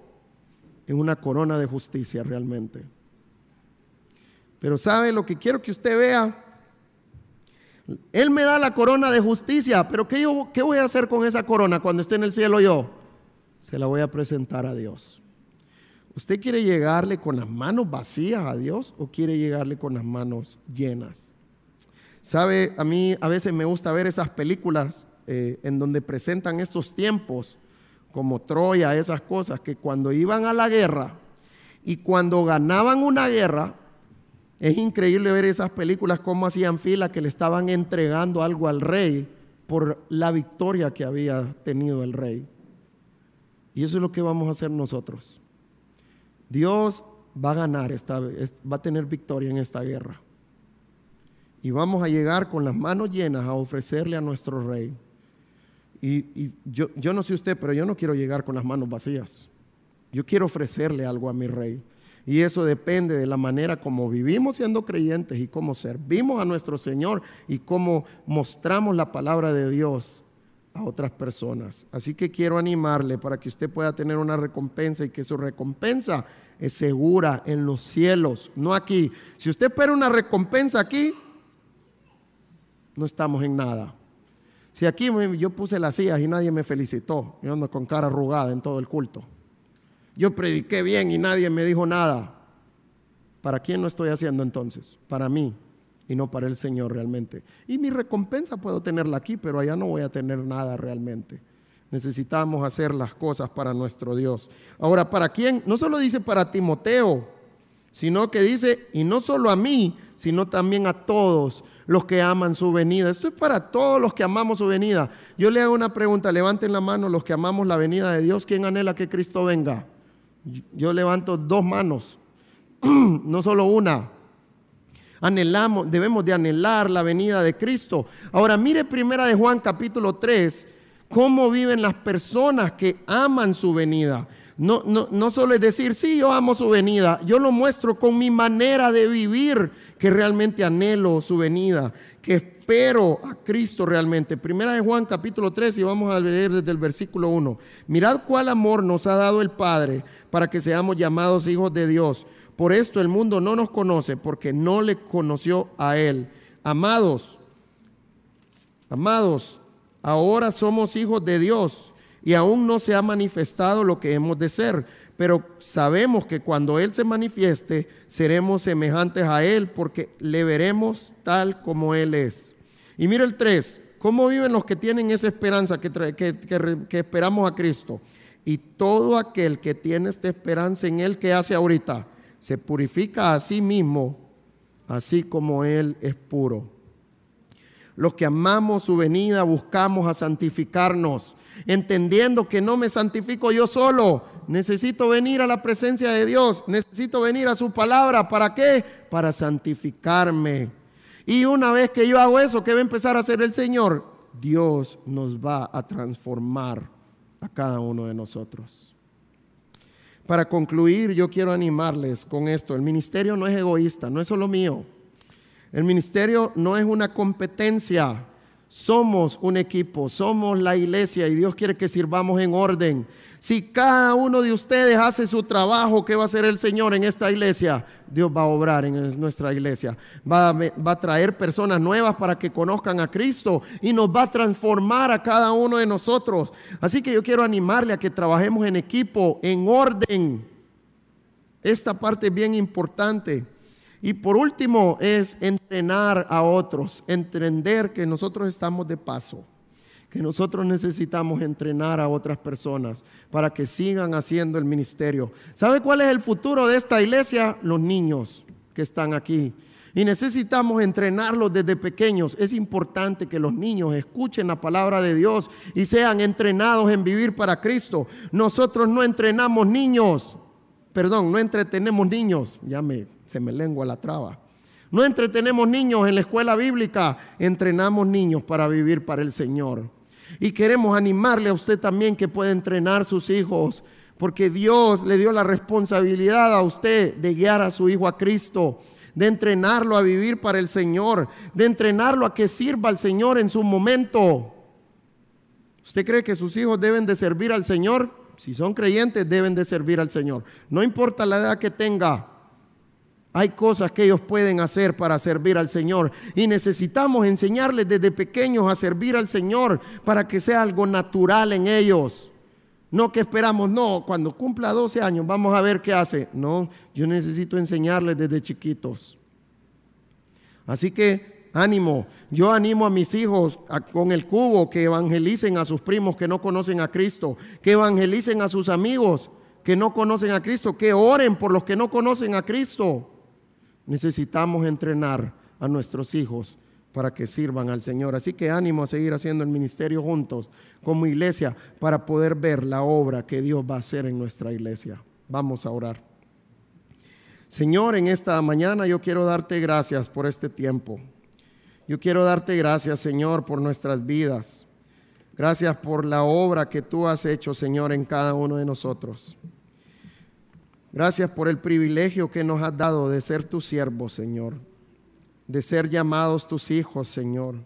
en una corona de justicia realmente. Pero ¿sabe lo que quiero que usted vea? Él me da la corona de justicia, pero ¿qué, yo, ¿qué voy a hacer con esa corona cuando esté en el cielo yo? Se la voy a presentar a Dios. ¿Usted quiere llegarle con las manos vacías a Dios o quiere llegarle con las manos llenas? Sabe, a mí a veces me gusta ver esas películas eh, en donde presentan estos tiempos como Troya, esas cosas, que cuando iban a la guerra y cuando ganaban una guerra, es increíble ver esas películas cómo hacían fila que le estaban entregando algo al rey por la victoria que había tenido el rey. Y eso es lo que vamos a hacer nosotros. Dios va a ganar esta va a tener victoria en esta guerra. Y vamos a llegar con las manos llenas a ofrecerle a nuestro rey y, yo, yo no sé usted, pero yo no quiero llegar con las manos vacías. Yo quiero ofrecerle algo a mi rey. Y eso depende de la manera como vivimos siendo creyentes y cómo servimos a nuestro Señor y cómo mostramos la palabra de Dios a otras personas. Así que quiero animarle para que usted pueda tener una recompensa y que su recompensa es segura en los cielos, no aquí. Si usted espera una recompensa aquí, no estamos en nada. Si aquí yo puse las sillas y nadie me felicitó, yo ando con cara arrugada en todo el culto. Yo prediqué bien y nadie me dijo nada. ¿Para quién lo estoy haciendo entonces? Para mí y no para el Señor realmente. Y mi recompensa puedo tenerla aquí, pero allá no voy a tener nada realmente. Necesitamos hacer las cosas para nuestro Dios. Ahora, ¿para quién? No solo dice para Timoteo, sino que dice, y no solo a mí, sino también a todos los que aman su venida. Esto es para todos los que amamos su venida. Yo le hago una pregunta, levanten la mano los que amamos la venida de Dios. ¿Quién anhela que Cristo venga? Yo levanto dos manos, <clears throat> no solo una. Anhelamos, debemos de anhelar la venida de Cristo. Ahora mire primera de Juan capítulo 3, cómo viven las personas que aman su venida. No, no, no solo es decir, sí, yo amo su venida, yo lo muestro con mi manera de vivir que realmente anhelo su venida, que espero a Cristo realmente. Primera de Juan capítulo 3 y vamos a leer desde el versículo 1. Mirad cuál amor nos ha dado el Padre para que seamos llamados hijos de Dios. Por esto el mundo no nos conoce porque no le conoció a Él. Amados, amados, ahora somos hijos de Dios y aún no se ha manifestado lo que hemos de ser pero sabemos que cuando Él se manifieste, seremos semejantes a Él porque le veremos tal como Él es. Y mira el 3, ¿cómo viven los que tienen esa esperanza que, que, esperamos a Cristo? Y todo aquel que tiene esta esperanza en Él, que hace ahorita? Se purifica a sí mismo, así como Él es puro. Los que amamos su venida buscamos a santificarnos, entendiendo que no me santifico yo solo, necesito venir a la presencia de Dios, necesito venir a su palabra. ¿Para qué? Para santificarme. Y una vez que yo hago eso, ¿qué va a empezar a hacer el Señor? Dios nos va a transformar a cada uno de nosotros. Para concluir, yo quiero animarles con esto. El ministerio no es egoísta, no es solo mío. El ministerio no es una competencia. Somos un equipo, somos la iglesia y Dios quiere que sirvamos en orden. Si cada uno de ustedes hace su trabajo que va a hacer el Señor en esta iglesia, Dios va a obrar en nuestra iglesia. Va a, va a, traer personas nuevas para que conozcan a Cristo y nos va a transformar a cada uno de nosotros. Así que yo quiero animarle a que trabajemos en equipo, en orden. Esta parte es bien importante. Y por último es entrenar a otros, entender que nosotros estamos de paso que nosotros necesitamos entrenar a otras personas para que sigan haciendo el ministerio. ¿Sabe cuál es el futuro de esta iglesia? Los niños que están aquí. Y necesitamos entrenarlos desde pequeños. Es importante que los niños escuchen la palabra de Dios y sean entrenados en vivir para Cristo. Nosotros no entrenamos niños, perdón, no entretenemos niños. Ya me, se me lengua la traba. No entretenemos niños en la escuela bíblica, entrenamos niños para vivir para el Señor. Y queremos animarle a usted también que pueda entrenar sus hijos, porque Dios le dio la responsabilidad a usted de guiar a su hijo a Cristo, de entrenarlo a vivir para el Señor, de entrenarlo a que sirva al Señor en su momento. ¿Usted cree que sus hijos deben de servir al Señor? Si son creyentes, deben de servir al Señor. No importa la edad que tenga. Hay cosas que ellos pueden hacer para servir al Señor y necesitamos enseñarles desde pequeños a servir al Señor para que sea algo natural en ellos. No que esperamos, no, cuando cumpla 12 años vamos a ver qué hace. No, yo necesito enseñarles desde chiquitos. Así que ánimo, yo animo a mis hijos con el cubo que evangelicen a sus primos que no conocen a Cristo, que evangelicen a sus amigos que no conocen a Cristo, que oren por los que no conocen a Cristo. Necesitamos entrenar a nuestros hijos para que sirvan al Señor. Así que ánimo a seguir haciendo el ministerio juntos como iglesia para poder ver la obra que Dios va a hacer en nuestra iglesia. Vamos a orar. Señor, en esta mañana yo quiero darte gracias por este tiempo. Yo quiero darte gracias, Señor, por nuestras vidas. Gracias por la obra que tú has hecho, Señor, en cada uno de nosotros. Gracias por el privilegio que nos has dado de ser tus siervos, Señor, de ser llamados tus hijos, Señor.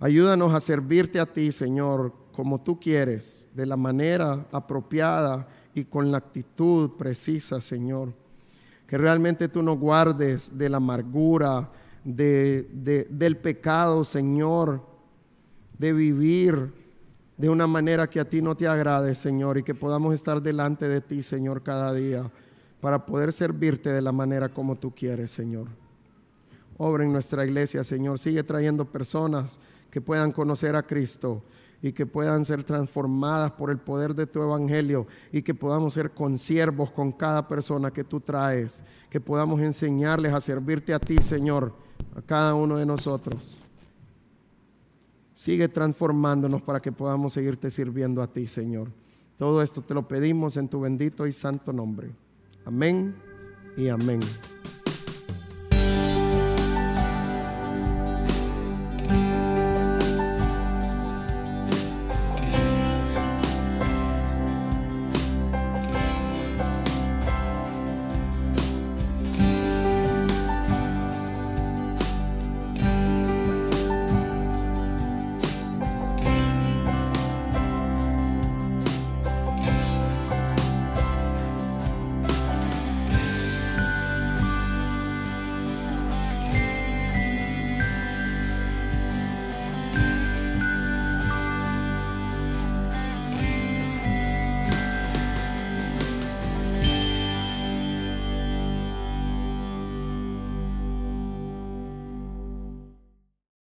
Ayúdanos a servirte a ti, Señor, como tú quieres, de la manera apropiada y con la actitud precisa, Señor. Que realmente tú nos guardes de la amargura, del pecado, Señor, de vivir de una manera que a ti no te agrade, Señor, y que podamos estar delante de ti, Señor, cada día, para poder servirte de la manera como tú quieres, Señor. Obra en nuestra iglesia, Señor. Sigue trayendo personas que puedan conocer a Cristo y que puedan ser transformadas por el poder de tu evangelio y que podamos ser consiervos con cada persona que tú traes, que podamos enseñarles a servirte a ti, Señor, a cada uno de nosotros. Sigue transformándonos para que podamos seguirte sirviendo a ti, Señor. Todo esto te lo pedimos en tu bendito y santo nombre. Amén y amén.